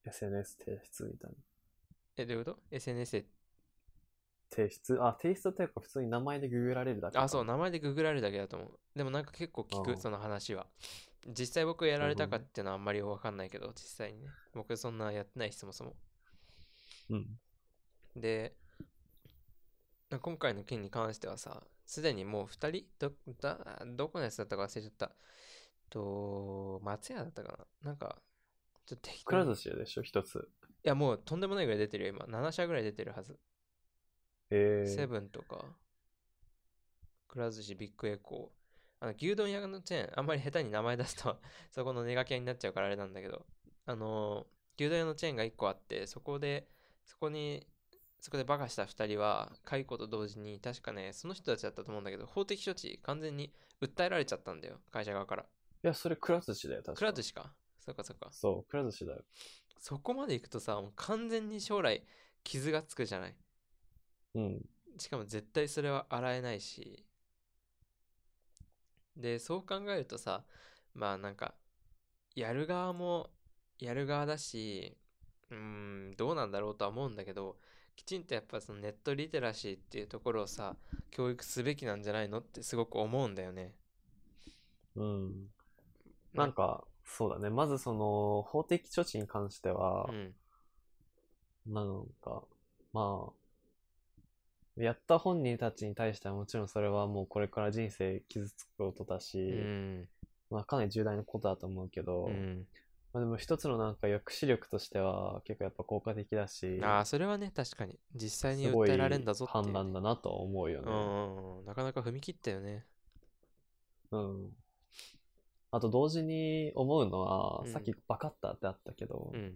SNS 提出みたいな。えどういうこと ?SNS で。提出？あ、提出っていうか普通に名前でググられるだけか。あそう名前でググられるだけだと思う。でもなんか結構聞くその話は。実際僕やられたかっていうのはあんまり分かんないけど実際にね。僕そんなやってないしそもそもうん。で、今回の件に関してはさ、すでにもう2人ど、だ、どこのやつだったか忘れちゃった。と、松屋だったかな？なんか、ちょっと適くら当に。い寿司でしょ、一つ。や、もうとんでもないぐらい出てるよ、今。7社ぐらい出てるはず。えー、セブンとか、くら寿司、ビッグエコー。あの、牛丼屋のチェーン、あんまり下手に名前出すと、そこのネガキャになっちゃうからあれなんだけど、あの、牛丼屋のチェーンが1個あって、そこで、そこに、そこでバカした2人は、解雇と同時に、確かね、その人たちだったと思うんだけど、法的処置、完全に訴えられちゃったんだよ、会社側から。いや、それくら寿司だよ、確かくら寿司か。そっかそっか。そう、くら寿司だよ。そこまで行くとさ、もう完全に将来、傷がつくじゃない。うん。しかも絶対それは洗えないし。で、そう考えるとさ、まあなんか、やる側もやる側だし、うーん、どうなんだろうとは思うんだけど、きちんとやっぱそのネットリテラシーっていうところをさ、教育すべきなんじゃないのってすごく思うんだよね。うん。なんか、そうだね。まずその、法的処置に関してはう、ん、なんか、まあ、やった本人たちに対してはもちろんそれはもうこれから人生傷つくことだし、うん、まあかなり重大なことだと思うけど、うん。まあでも一つのなんか抑止力としては結構やっぱ効果的だし、ああ、それはね、確かに。実際に訴えられんだぞってね、判断だなとは思うよね。うんうんうん。なかなか踏み切ったよね。うん。あと同時に思うのは、うんさっきバカッターってあったけど、うん、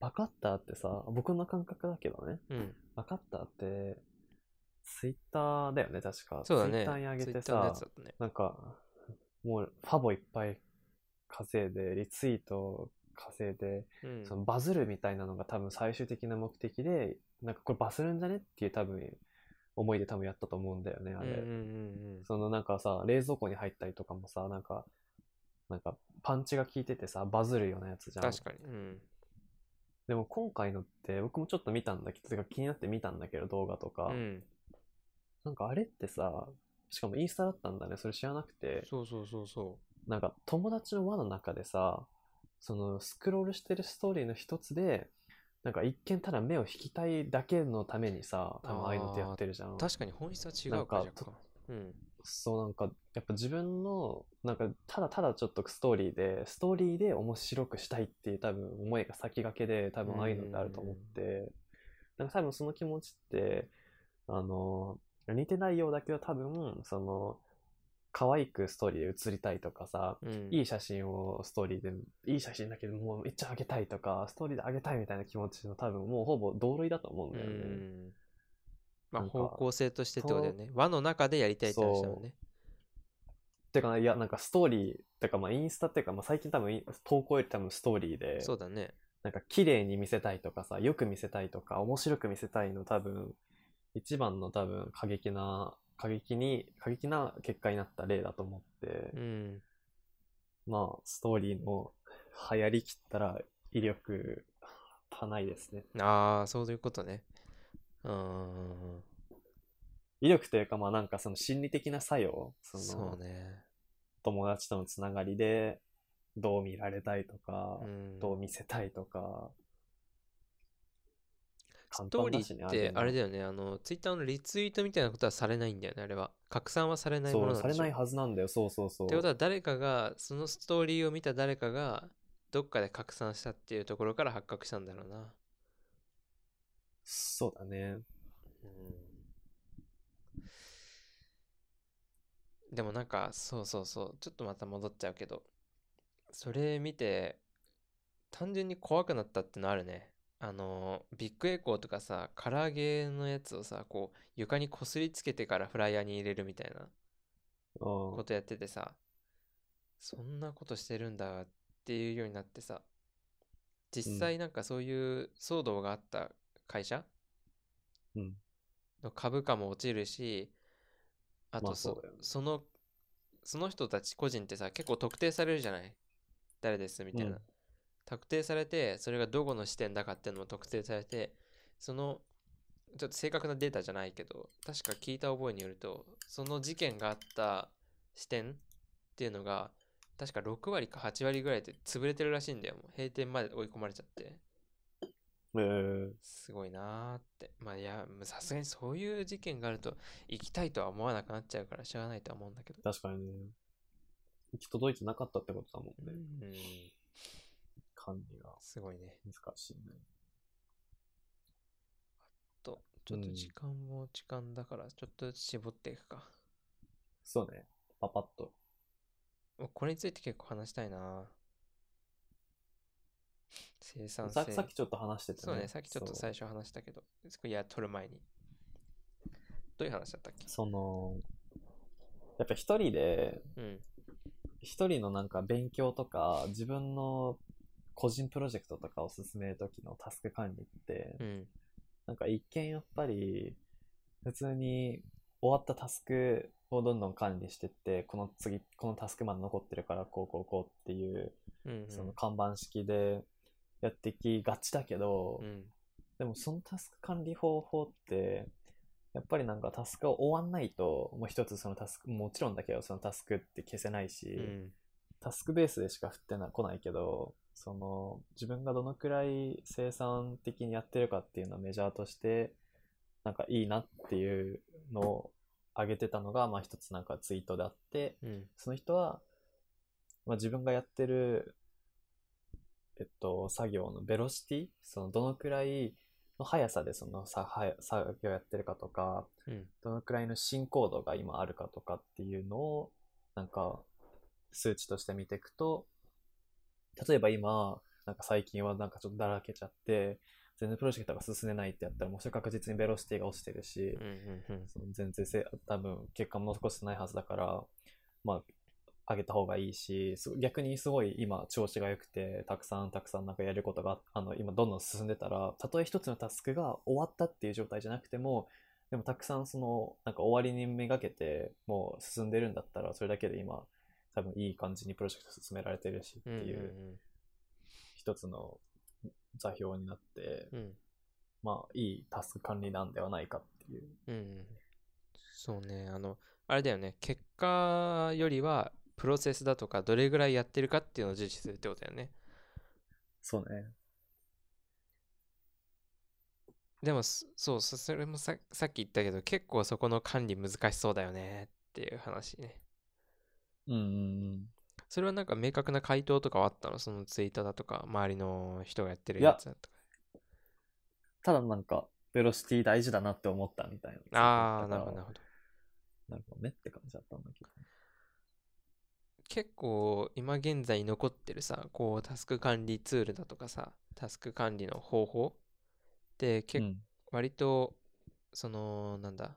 バカッターってさ、僕の感覚だけどね、うん。バカッターって、ツイッターだよね、確か。そうだね。ツイッターに上げてさね。なんか、もうファボいっぱい稼いで、リツイート稼いで、うん。そのバズるみたいなのが多分最終的な目的で、なんかこれバズるんじゃねっていう多分、思いで多分やったと思うんだよね、あれ。うんうんうんそのなんかさ、冷蔵庫に入ったりとかもさ、なんか、なんかパンチが効いててさ、バズるようなやつじゃん。確かに。うん。でも今回のって、僕もちょっと見たんだけど、気になって見たんだけど、動画とか。うん。なんかあれってさ、しかもインスタだったんだね、それ知らなくて、そうそうそうそなんか友達の輪の中でさ、そのスクロールしてるストーリーの一つで、なんか一見ただ目を引きたいだけのためにさ、多分ああいうのってやってるじゃん。確かに本質は違うか、若干。うん。そうなんか、やっぱ自分の、なんかただただちょっとストーリーで、ストーリーで面白くしたいっていう多分思いが先駆けで、多分ああいうのってあると思って、なんか多分その気持ちって、あの、似てないようだけど多分、その、可愛くストーリーで写りたいとかさ、うん。いい写真をストーリーで、いい写真だけどもうめっちゃ上げたいとか、ストーリーで上げたいみたいな気持ちの多分もうほぼ同類だと思うんうだよね。ん。まあ、方向性としてってことだよね。輪の中でやりたいって話だもんね。てか、いや、なんかストーリー、てかまあインスタっていうか、まあ最近多分投稿より多分ストーリーで、そうだね。なんか綺麗に見せたいとかさ、よく見せたいとか、面白く見せたいの多分、一番の多分過激な、過激に、過激な結果になった例だと思って、うん。まあストーリーの 流行りきったら威力、半端ないですね。ああ、そういうことね。うーん。威力というかまあなんかその心理的な作用、そのそうね。友達とのつながりでどう見られたいとか、うん。どう見せたいとか、ストーリーってあれだよよね、あの、ツイッターのリツイートみたいなことはされないんだよね、あれは。拡散はされないものなんでしょされないはずなんだよ。そうそうそう。ってことは誰かが、そのストーリーを見た誰かが、どっかで拡散したっていうところから発覚したんだろうな。そうだね。でもなんか、そうそうそう、ちょっとまた戻っちゃうけど、それ見て、単純に怖くなったってのあるね。あの、ビッグエコーとかさ、唐揚げのやつをさ、こう、床にこすりつけてからフライヤーに入れるみたいなうんことやっててさ、そんなことしてるんだっていうようになってさ、実際なんかそういう騒動があった会社うん。の株価も落ちるし、あとそ,、まあそね。その、その人たち個人ってさ、結構特定されるじゃない？誰ですみたいな。うん特定されて、それがどこの視点だかっていうのも特定されて、その、ちょっと正確なデータじゃないけど、確か聞いた覚えによると、その事件があった視点っていうのが、確か6割か8割ぐらいで潰れてるらしいんだよ。もう閉店まで追い込まれちゃって。えーすごいなーって。まあいや、さすがにそういう事件があると、行きたいとは思わなくなっちゃうからしょうがないとは思うんだけど。確かにね。行き届いてなかったってことだもんうね。ん、管理がすごいね。難しいね。と、ちょっとうん時間も時間だから、ちょっと絞っていくか。そうね。パパッと。もうこれについて結構話したいな生産性。ささっきちょっと話しててね。そうね、さっきちょっと最初話したけど、いや、撮る前に。どういう話だったっけ？その、やっぱ一人で、うん。一人のなんか勉強とか、自分の個人プロジェクトとかを進めるときのタスク管理って、うん。なんか一見やっぱり、普通に終わったタスクをどんどん管理してって、この次、このタスクまで残ってるから、こうこうこうっていう、うん、うん。その看板式でやってきがちだけど、うん。でもそのタスク管理方法って、やっぱりなんかタスクが終わんないと、もう一つそのタスク、もちろんだけどそのタスクって消せないし、うん。タスクベースでしか振ってな来ないけど、その自分がどのくらい生産的にやってるかっていうのをメジャーとして、なんかいいなっていうのを上げてたのが、まあ一つなんかツイートであって、うん。その人は、まあ自分がやってる、えっと、作業のベロシティ、そのどのくらいの速さでそのさはや作業やってるかとか、うん。どのくらいの進行度が今あるかとかっていうのを、なんか、数値として見ていくと、例えば今、なんか最近はなんかちょっとだらけちゃって、全然プロジェクトが進めないってやったら、もうそれ確実にベロシティが落ちてるしう、ん。うん。その全然せ多分結果も残してないはずだから、まあ、上げた方がいいし、す逆にすごい今調子が良くて、たくさんたくさんなんかやることが、あの、今どんどん進んでたら、たとえ一つのタスクが終わったっていう状態じゃなくても、でもたくさんその、なんか終わりにめがけて、もう進んでるんだったら、それだけで今、多分いい感じにプロジェクト進められてるしって。いう一つの座標になって、うん。まあ、いいタスク管理なんではないかっていう。うん。そうね、あの、あれだよね、結果よりは、プロセスだとか、どれぐらいやってるかっていうのを重視するってことだよね。そうね。でもすそうそそれもささっき言ったけど結構そこの管理難しそうだよねっていう話ねうんうんうん。それはなんか明確な回答とかはあったの？そのツイートだとか周りの人がやってるやつだとかただなんか、ベロシティ大事だなって思ったみたいな。ああなるほどなるほどなるほどねって感じだったんだけど。結構今現在残ってるさこうタスク管理ツールだとかさタスク管理の方法って結うん。割とそのなんだ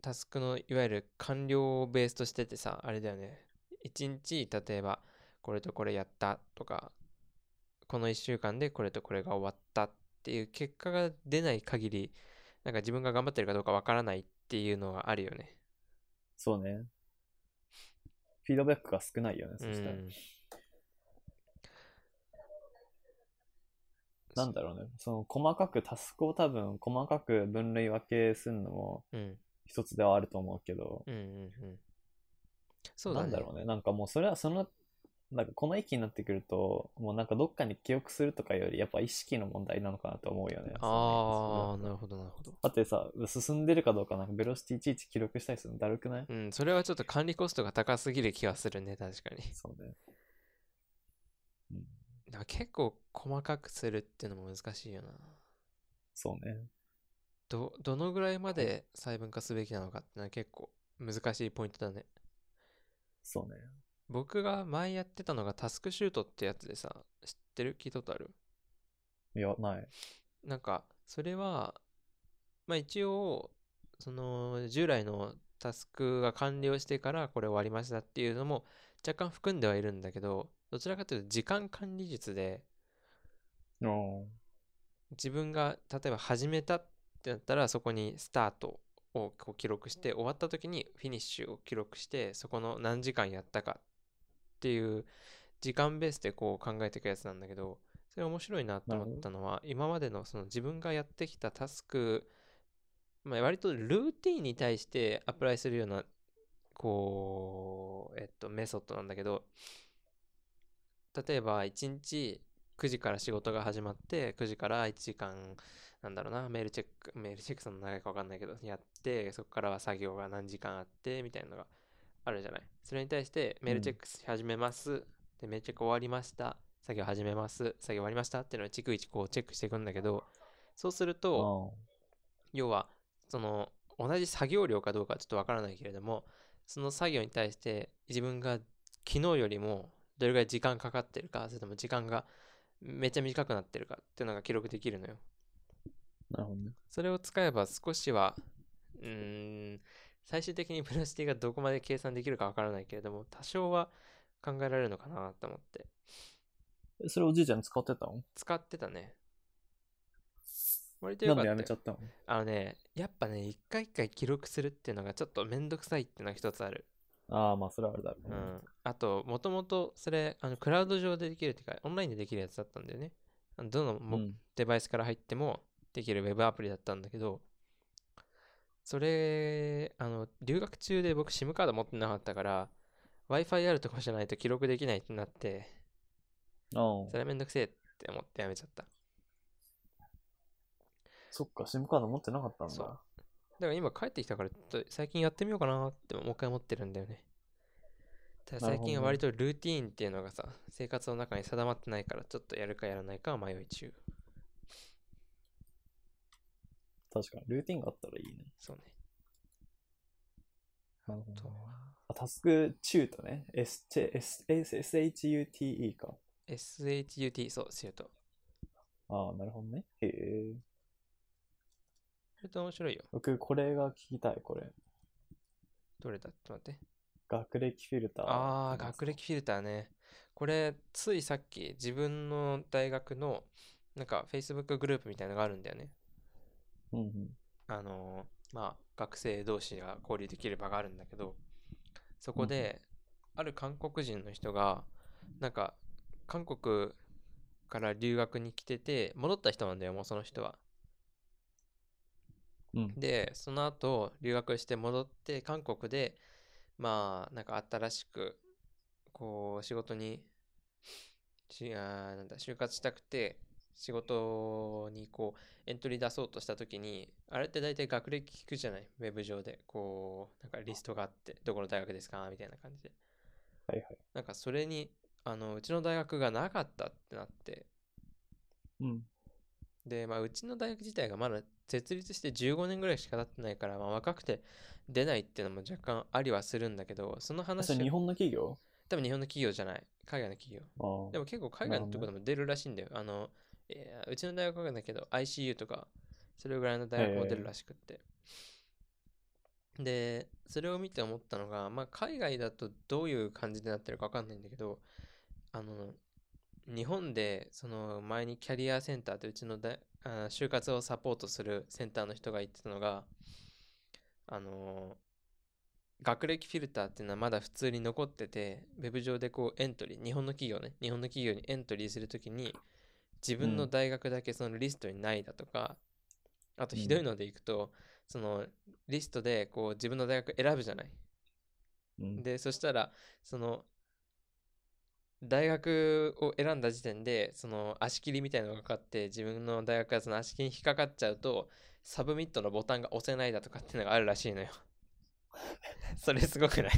タスクのいわゆる完了をベースとしててさあれだよね一日例えばこれとこれやったとかこの1週間でこれとこれが終わったっていう結果が出ない限りなんか自分が頑張ってるかどうかわからないっていうのがあるよねそうね。フィードバックが少ないよね、うそしたら。んなんだろうね。その細かく、タスクを多分細かく分類分けするのもうん一つではあると思うけど、うんうんうん。そうだね。なんだろうね。なんかもうそれはその、なんかこの域になってくると、もうなんかどっかに記憶するとかより、やっぱ意識の問題なのかなと思うよね。ああなるほどなるほど。だってさ、進んでるかどうかなんかベロシティいちいち記録したりするのだるくない？うんそれはちょっと管理コストが高すぎる気がするね確かに。そうね。うん、だから結構細かくするっていうのも難しいよな。そうね。どどのぐらいまで細分化すべきなのかってのは結構難しいポイントだねそうね。僕が前やってたのがタスクシュートってやつでさ知ってる聞いたことあるいや、ない。なんかそれはまあ一応その従来のタスクが完了してからこれ終わりましたっていうのも若干含んではいるんだけどどちらかというと時間管理術でお自分が例えば始めたってなったらそこにスタートをこう記録して終わった時にフィニッシュを記録してそこの何時間やったかっていう時間ベースでこう考えていくやつなんだけどそれ面白いなと思ったのは今までのその自分がやってきたタスク、まあ、割とルーティンに対してアプライするようなこうえっとメソッドなんだけど例えば1日9時から仕事が始まって9時から1時間なんだろうなメールチェックメールチェックその長いか分かんないけどやってそこからは作業が何時間あってみたいなのがあるじゃない。それに対してメールチェックし始めます、でメールチェック終わりました。作業始めます。作業終わりましたっていうのを逐一こうチェックしていくんだけどそうするとあ要はその同じ作業量かどうかはちょっとわからないけれどもその作業に対して自分が昨日よりもどれぐらい時間かかってるかそれとも時間がめっちゃ短くなってるかっていうのが記録できるのよなるほどね。それを使えば少しはうーん最終的にベロシティがどこまで計算できるかわからないけれども多少は考えられるのかなと思って。えそれおじいちゃん使ってたの使ってたね。割とよなんかったよ。でやめちゃったの？あのねやっぱね一回一回記録するっていうのがちょっとめんどくさいっていうのが一つある。ああ、まあそれはあるだろうね。うん、あと、もともとそれ、あのクラウド上でできるっていうか、オンラインでできるやつだったんだよね。どのも、うん。デバイスから入ってもできるウェブアプリだったんだけど、それ、あの、留学中で僕 SIM カード持ってなかったから、Wi-Fi あるとこじゃないと記録できないってなって、それめんどくせえって思ってやめちゃった。そっか、SIM カード持ってなかったんだ。だから今帰ってきたから、最近やってみようかなってもう一回思ってるんだよね。ただ最近は割とルーティーンっていうのがさ、生活の中に定まってないから、ちょっとやるかやらないかは迷い中。確かに、ルーティンがあったらいいね。そうね。なるほどねあとは、あタスクチュートね。S、S、S、SHUTE か。SHUT、そう、シュート。ああ、なるほどね。へえ。それと面白いよ。僕、これが聞きたい、これ。どれだ？ちょっと待って。学歴フィルター。ああ、学歴フィルターね。これ、ついさっき自分の大学の、なんか Facebook グループみたいなのがあるんだよね。うんうん。あのーまあ、学生同士が交流できる場があるんだけど、そこで、ある韓国人の人が、なんか、韓国から留学に来てて、戻った人なんだよ、もうその人は。うん。で、その後、留学して戻って、韓国で、まあ、なんか新しく、こう、仕事にしあーなんだ就活したくて仕事にこうエントリー出そうとした時にあれって大体学歴聞くじゃない？ウェブ上でこうなんかリストがあってどこの大学ですか？みたいな感じではいはい。なんかそれにあのうちの大学がなかったってなってうん。で、まあ、うちの大学自体がまだ設立して15年ぐらいしか経ってないから、まあ、若くて出ないっていうのも若干ありはするんだけどその話日本の企業？多分日本の企業じゃない海外の企業。でも結構海外のところでも出るらしいんだよ。あの、えーうちの大学はわかんないけど、ICU とか、それぐらいの大学も出るらしくって。で、それを見て思ったのが、まあ、海外だとどういう感じになってるかわかんないんだけど、あの、日本で、その前にキャリアセンターってうちの大あ就活をサポートするセンターの人が言ってたのが、あの、学歴フィルターっていうのはまだ普通に残ってて、ウェブ上でこうエントリー、日本の企業ね、日本の企業にエントリーするときに、自分の大学だけそのリストにないだとか、あとひどいのでいくと、そのリストでこう自分の大学選ぶじゃない。うん。で、そしたら、その、大学を選んだ時点で、その足切りみたいなのがかかって、自分の大学がその足切りに引っかかっちゃうと、 submit のボタンが押せないだとかっていうのがあるらしいのよ。それすごくない？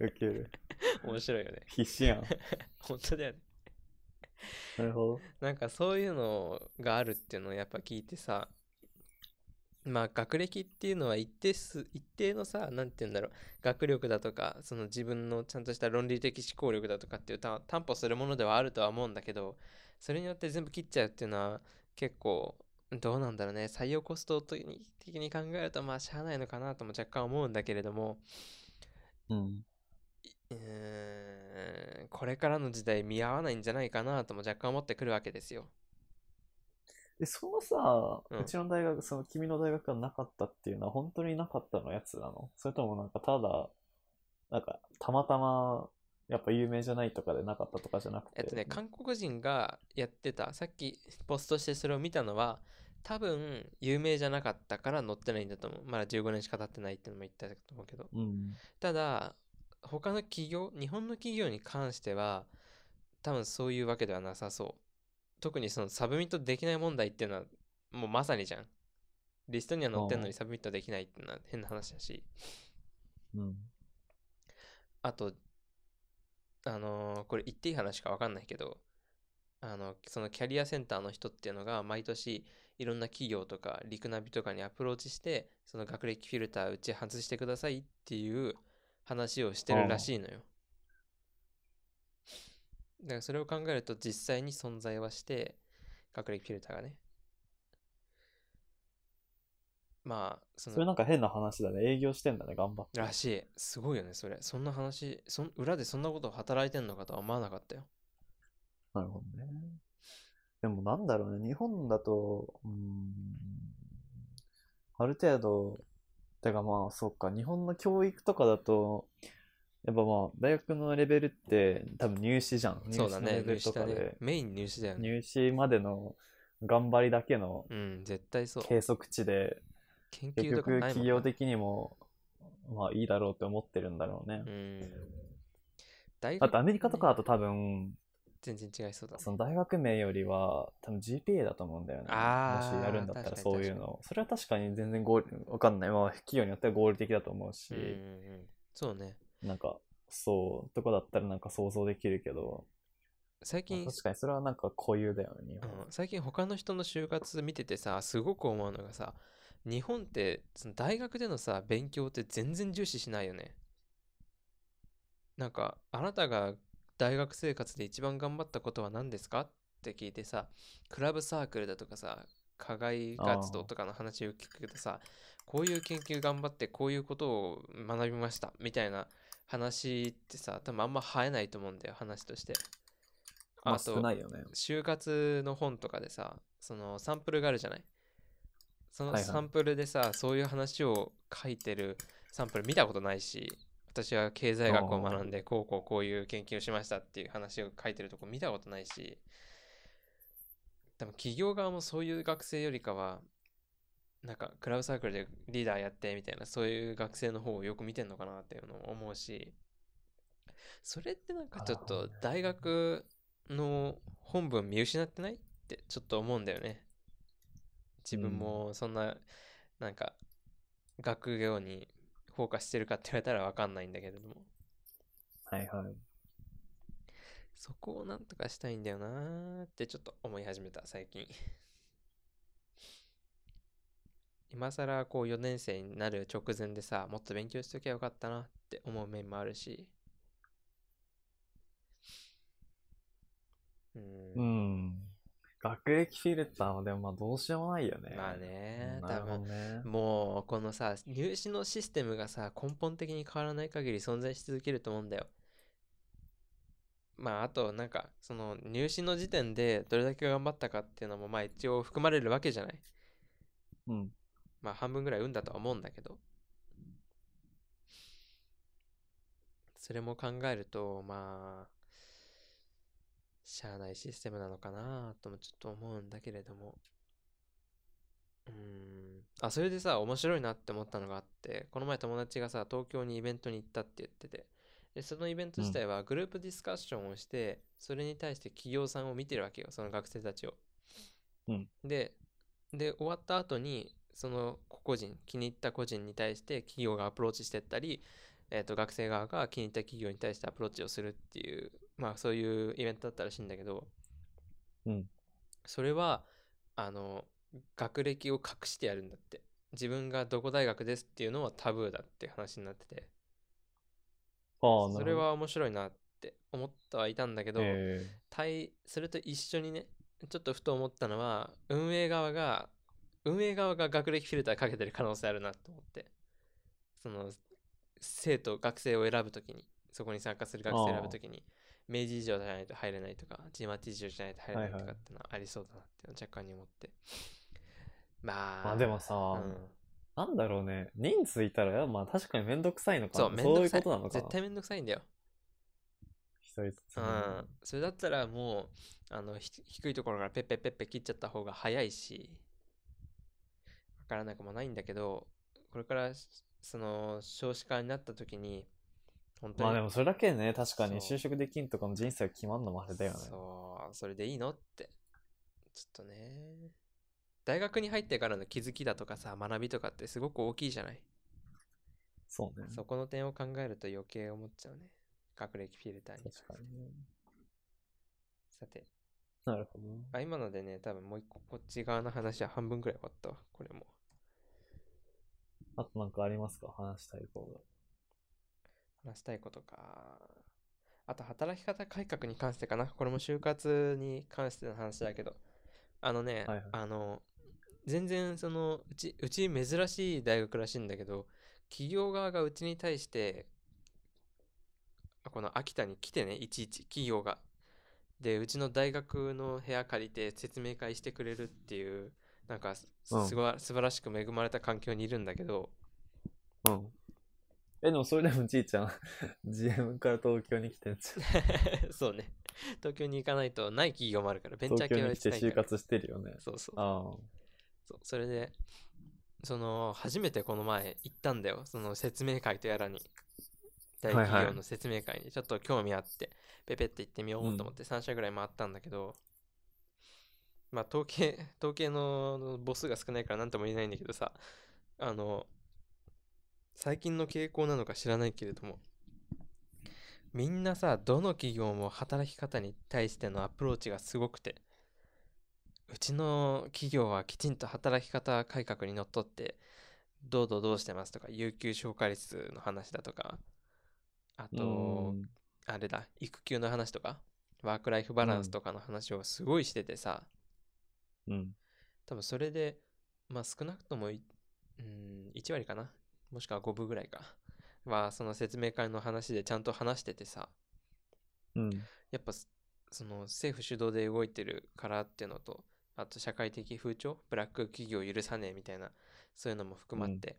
ウケる。面白いよね。必死やん。本当だよね。なるほど。なんかそういうのがあるっていうのをやっぱ聞いてさ、まあ学歴っていうのは一定数、一定のさ、なんて言うんだろう、学力だとか、その自分のちゃんとした論理的思考力だとかっていうた担保するものではあるとは思うんだけど、それによって全部切っちゃうっていうのは結構、どうなんだろうね、採用コスト的に的に考えるとまあしゃあないのかなとも若干思うんだけれども、うん。うーん、これからの時代見合わないんじゃないかなとも若干思ってくるわけですよ。で、そのさ、うんうちの大学、その君の大学がなかったっていうのは本当になかったのやつなの？それともなんかただ、なんかたまたま、やっぱ有名じゃないとかでなかったとかじゃなくて？えっとね、韓国人がやってた、さっきポストしてそれを見たのは、多分有名じゃなかったから載ってないんだと思う。まだ15年しか経ってないってのも言ったと思うけど。うん。ただ、他の企業、日本の企業に関しては、多分そういうわけではなさそう。特にその submit できない問題っていうのは、もうまさにじゃん。リストには載ってんのに submit できないっていうのは変な話だし。うん。あと、あのーこれ言っていい話か分かんないけど、あの、そのキャリアセンターの人っていうのが毎年いろんな企業とかリクナビとかにアプローチして、その学歴フィルターうち外してくださいっていう話をしてるらしいのよ。だからそれを考えると実際に存在はして、学歴フィルターがね。まあ、その、それなんか変な話だね。営業してんだね、頑張って。らしい。すごいよね、それ。そんな話、そん裏でそんなことを働いてんのかとは思わなかったよ。なるほどね。でもなんだろうね、日本だと、うーん、ある程度、てかまあ、そうか、日本の教育とかだと、やっぱまあ、大学のレベルって多分入試じゃん。入試のレベルとかで。、メイン入試だよね。入試までの頑張りだけのうん、絶対そう。計測値で、結研究とか局ないもんな企業的にも、まあいいだろうって思ってるんだろうね。うん。大あ学とアメリカとかだと多分、全然違いそうだね。その大学名よりは多分 GPA だと思うんだよね。もしやるんだったらそういうの。それは確かに全然合理、わかんない。まあ企業によっては合理的だと思うしうん。そうね。なんか、そう、とこだったらなんか想像できるけど、最近、まあ確かにそれはなんか固有だよね。うん、最近他の人の就活見ててさ、すごく思うのがさ、日本ってその大学でのさ、勉強って全然重視しないよね。なんか、あなたが大学生活で一番頑張ったことは何ですか？って聞いてさ、クラブサークルだとかさ、課外活動とかの話を聞くとさ、こういう研究頑張ってこういうことを学びましたみたいな話ってさ、多分あんま生えないと思うんだよ、話として。まああと少ないよね。就活の本とかでさ、そのサンプルがあるじゃない？そのはいはいサンプルでさ、そういう話を書いてるサンプル見たことないし、私は経済学を学んで、こうこうこういう研究をしましたっていう話を書いてるとこ見たことないし、多分企業側もそういう学生よりかは、なんかクラブサークルでリーダーやってみたいな、そういう学生の方をよく見てんのかなっていうのを思うし、それってなんかちょっと大学の本文見失ってないってちょっと思うんだよね。自分もそんな、なんか、学業にフォーカスしてるかって言われたらわかんないんだけれども。はいはい。そこをなんとかしたいんだよなーってちょっと思い始めた、最近。今更こう4年生になる直前でさ、もっと勉強しときゃよかったなって思う面もあるし。う。うんん。学歴フィルターはでもまあどうしようもないよね。まあね、多分ね。もうこのさ、入試のシステムがさ、根本的に変わらない限り存在し続けると思うんだよ。まああとなんか、その入試の時点でどれだけ頑張ったかっていうのもまあ一応含まれるわけじゃない。うん。まあ半分ぐらい運だとは思うんだけど。それも考えると、まあ、しゃあないシステムなのかなともちょっと思うんだけれども。うーん。あ、それでさ、面白いなって思ったのがあって、この前友達がさ、東京にイベントに行ったって言ってて、で、そのイベント自体はグループディスカッションをして、それに対して企業さんを見てるわけよ、その学生たちを。うんで、で、終わった後に、その個人、気に入った個人に対して企業がアプローチしてったり、えっ、と、学生側が気に入った企業に対してアプローチをするっていう、まあそういうイベントだったらしいんだけど、うん。それは、あの、学歴を隠してやるんだって。自分がどこ大学ですっていうのはタブーだって話になってて、あ。それは面白いなって思ってはいたんだけど、え対それと一緒にねちょっとふと思ったのは運営側が運営側が学歴フィルターかけてる可能性あるなと思ってその生徒学生を選ぶときにそこに参加する学生を選ぶときに明治以上じゃないと入れないとか GMAT 以上じゃないと入れないとかってのはありそうだなって若干に思ってまあまあでもさうんなんだろうね。人数いたら、まあ確かにめんどくさいのかな。そうめんどくさいそういうことなのかな。絶対めんどくさいんだよ一人ずつね。うん、それだったらもうあのひ低いところからペッペッペッペ切っちゃった方が早いしわからなくもないんだけどこれからその少子化になった時に本当に。まあでもそれだけね、確かに就職できんとかの人生が決まるのもあれだよね。そう。それでいいのって。ちょっとね。大学に入ってからの気づきだとかさ学びとかってすごく大きいじゃない、そうね。そこの点を考えると余計思っちゃうね。学歴フィルターに。確かにね。さて。なるほど。あ、今のでね、多分もう一個、こっち側の話は半分くらい終わったわ、これも。あとなんかありますか？話したいこ話したいことか。あと、働き方改革に関してかな。これも就活に関しての話だけど。あのね、はいはいあの、全然その、うち、うち珍しい大学らしいんだけど、企業側がうちに対して、あこの秋田に来てね、いちいち企業が。で、うちの大学の部屋借りて説明会してくれるっていう、なんかす、うんすごい素晴らしく恵まれた環境にいるんだけど、う。うん。え、でもそれでもじいちゃん、GM から東京に来てんじゃん。そうね。東京に行かないとない企業もあるから、ベンチャー系は東京に来て。就活してるよね。そうそう。あそうそれで、その、初めてこの前行ったんだよ。その説明会とやらに。大企業の説明会にちょっと興味あって、ペペって行ってみようと思って3社ぐらい回ったんだけど、まあ統計、統計の母数が少ないから何とも言えないんだけどさ、あの、最近の傾向なのか知らないけれども、みんなさ、どの企業も働き方に対してのアプローチがすごくて、うちの企業はきちんと働き方改革にのっとって、どうどうどうしてますとか、有給消化率の話だとか、ああ。と、うんあれだ、育休の話とか、ワークライフバランスとかの話をすごいしててさ、うん。多分それで、まあ少なくともい、うん、1割かなもしくは5分ぐらいか。は、その説明会の話でちゃんと話しててさ、うん。やっぱすその政府主導で動いてるからっていうのと、あと社会的風潮、ブラック企業許さねえみたいな、そういうのも含まって、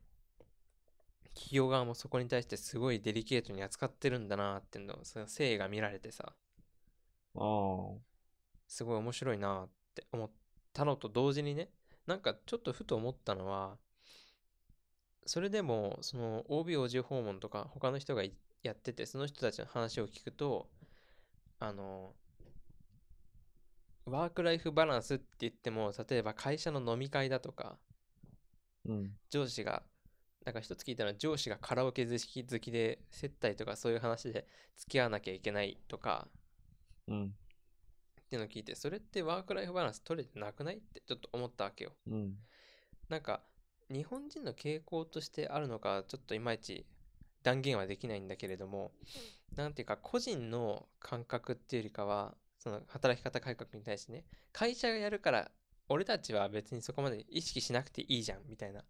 企業側もそこに対してすごいデリケートに扱ってるんだなっていうのを、その誠意が見られてさ、ああ。すごい面白いなって思ったのと同時にね、なんかちょっとふと思ったのは、それでも、その OB/OG 訪問とか他の人がいやってて、その人たちの話を聞くと、あの、ワークライフバランスって言っても例えば会社の飲み会だとかうん。上司がなんか一つ聞いたのは上司がカラオケ好き好きで接待とかそういう話で付き合わなきゃいけないとかうん。っていうのを聞いてそれってワークライフバランス取れてなくないってちょっと思ったわけようん。なんか日本人の傾向としてあるのかちょっといまいち断言はできないんだけれどもなんていうか個人の感覚っていうよりかはその働き方改革に対してね会社がやるから俺たちは別にそこまで意識しなくていいじゃんみたいな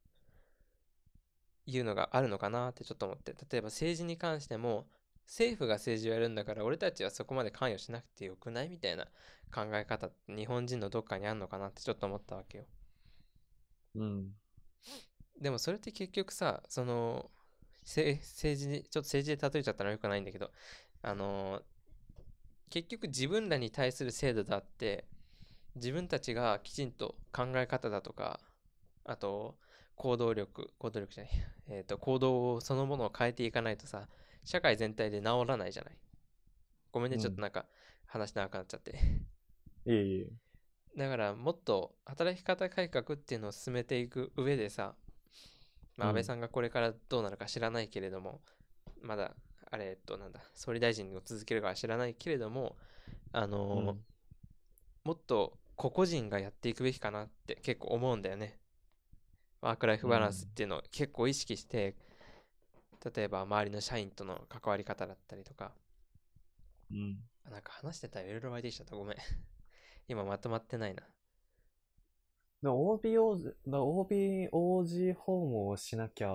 いうのがあるのかなってちょっと思って例えば政治に関しても政府が政治をやるんだから俺たちはそこまで関与しなくてよくないみたいな考え方って日本人のどっかにあるのかなってちょっと思ったわけようん。でもそれって結局さそのせ政治にちょっと政治で例えちゃったらよくないんだけどあの結局自分らに対する制度だって自分たちがきちんと考え方だとかあと行動力行動力じゃない、えー、と行動そのものを変えていかないとさ社会全体で治らないじゃない。ごめんねうん。ちょっとなんか話長くなっちゃって、いえいえ。だからもっと働き方改革っていうのを進めていく上でさ、まあ、うん。安倍さんがこれからどうなるか知らないけれども、まだあれえっとなんだ総理大臣を続けるかは知らないけれどもあのーうん。もっと個々人がやっていくべきかなって結構思うんだよね。ワークライフバランスっていうのを結構意識して、例えば周りの社員との関わり方だったりとか。うん。なんか話してたらいろいろ湧いてきちゃった。ごめん今まとまってないな。でも OBO、だ OBOG 訪問をしなきゃ、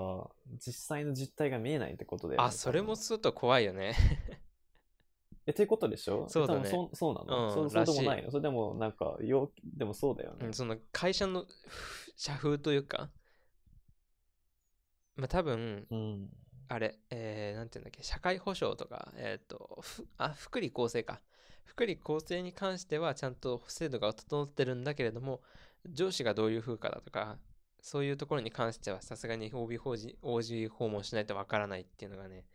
実際の実態が見えないってことで、あそれもちょっと怖いよね。え、っていうことでしょ？そうだね。そうそうなの、うんそうそうでもないの？それでもなんか、よでもそうだよね。うん、その会社のふ社風というか、まあ多分、うん。あれ、えー、なんていうんだっけ、社会保障とか、えっ、と、ふあ、福利厚生か。福利厚生に関してはちゃんと制度が整ってるんだけれども、上司がどういう風かだとか、そういうところに関してはさすがに OB 法人 OG 訪問しないとわからないっていうのがね、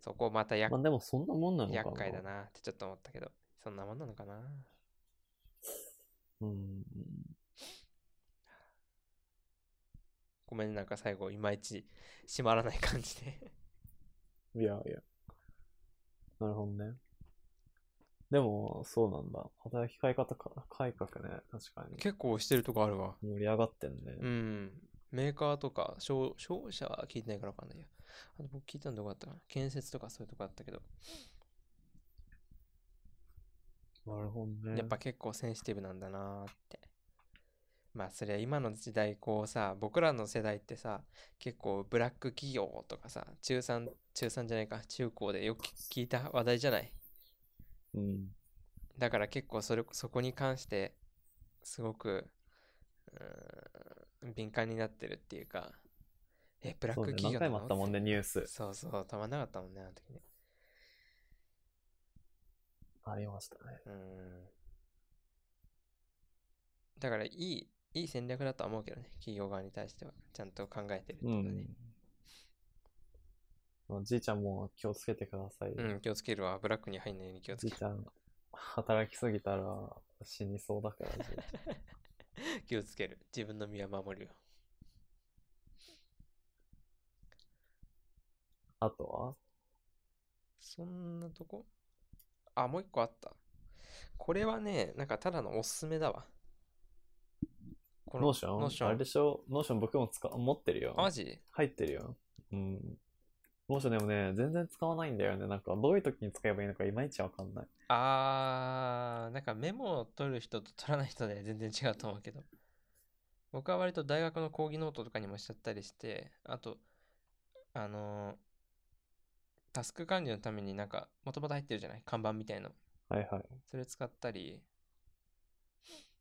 そこまたやまあでもそんなもんなのかな厄介だ。なってちょっと思ったけど、そんなもんなのかな。うん。ごめんね、なんか最後、いまいち締まらない感じで。いやいや。なるほどね。でも、そうなんだ。働き方か改革ね。確かに。結構してるとこあるわ。盛り上がってんね。うん。メーカーとか、商商社は聞いてないからわかんないや。あと僕聞いたのどこだったかな？建設とかそういうとこあったけど、なるほどね。やっぱ結構センシティブなんだなーって。まあそりゃ今の時代こうさ、僕らの世代ってさ、結構ブラック企業とかさ、中3、中3じゃないか、中高でよく聞いた話題じゃない？うん。だから結構それそこに関してすごくうーん敏感になってるっていうかえブラッ。ク企業なの？何回もあったもんね、ニュース。そうそうたまんなかったもんねあの時ねありましたね。うんだからいいいい戦略だとは思うけどね企業側に対してはちゃんと考えてるってういうのはねん。まあじいちゃんも気をつけてください。うん、気をつけるわブラックに入んないように気をつけるじいちゃん、働きすぎたら死にそうだから、気をつける自分の身は守るよあとは？そんなとこ？あ、もう一個あった。これはね、なんかただのおすすめだわ。このノーション？ノーションあれでしょ？ Notion 僕も使う持ってるよ。マジ？入ってるよ。うん。Notion でもね、全然使わないんだよね。なんか、どういう時に使えばいいのかいまいちわかんない。あー、なんかメモを取る人と取らない人で 全然違うと思うけど。僕は割と大学の講義ノートとかにもしちゃったりして、あと、あのータスク管理のためになんか、もともと入ってるじゃない？カンバンみたいの。はいはい。それ使ったり、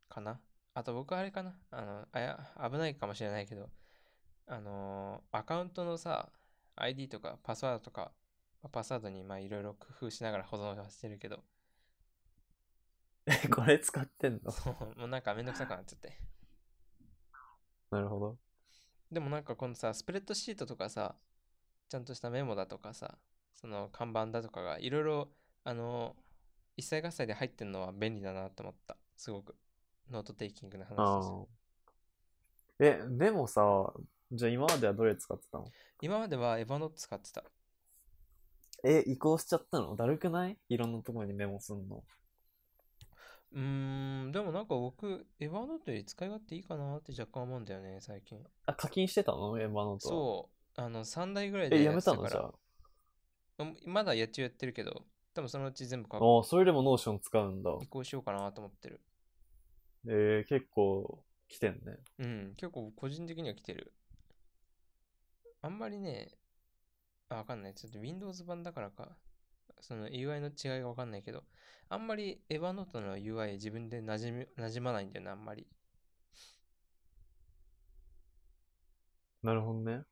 かな？あと僕あれかな？あの、あや、危ないかもしれないけど、あのーアカウントのさ、ID とかパスワードとか、まあパスワードにまあいろいろ工夫しながら保存はしてるけど、え、これ使ってんの？そう、もうなんかめんどくさくなっちゃって。なるほど。でもなんかこのさ、スプレッドシートとかさ、ちゃんとしたメモだとかさ、その看板だとかがいろいろ、あのー一切合切で入ってるのは便利だなと思った。すごく。note-taking の話。え、でもさ、じゃあ今まではどれ使ってたの？今まではエヴァノ使ってた。え、移行しちゃったの？だるくない？いろんなところにメモすんの。うーん、でもなんか僕、 Evernote より使い勝手いいかなって若干思うんだよね、最近。あ、課金してたの？ Evernote は。そう、あの、3台ぐらいでえ、やめたの？じゃあ。うんまだやっちゃやってるけど、多分そのうち全部かああ、それでも Notion 使うんだ。移行しようかなと思ってる。えー、結構来てんね。うん、結構個人的には来てる。あんまりね、あ、わかんない。ちょっと Windows 版だからか、その UI の違いがわかんないけど、あんまり Evernote の UI 自分で馴染み馴染まないんだよね、あんまり。なるほどね。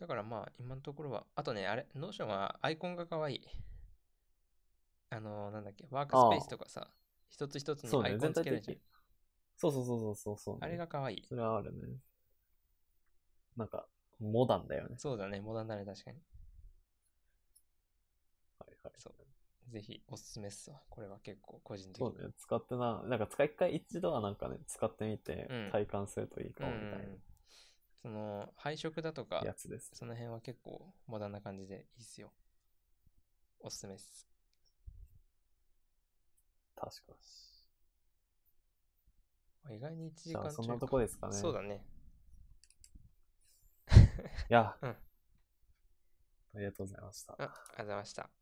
だからまあ、今のところは、あとね、あれ、Notion はアイコンが可愛い。あの、なんだっけ、ワークスペースとかさ、一つ一つにアイコンつけるじゃん的。。そうそうそうそうそう、あれが可愛い。それはあるね。なんか、モダンだよね。そうだね、モダンだね、確かに。はいはい。そう。ぜひおすすめっすわ。これは結構個人的に。そうね、使ってな、なんか使い一回一度はなんかね、使ってみてうん体感するといいかうもみたいん。その、配色だとかな、やつです。その辺は結構モダンな感じでいいっすよ。おすすめっす。確かに。意外に1時間そんなとこですかね。そうだね。いや、うんありがとうございました。あありがとうございました。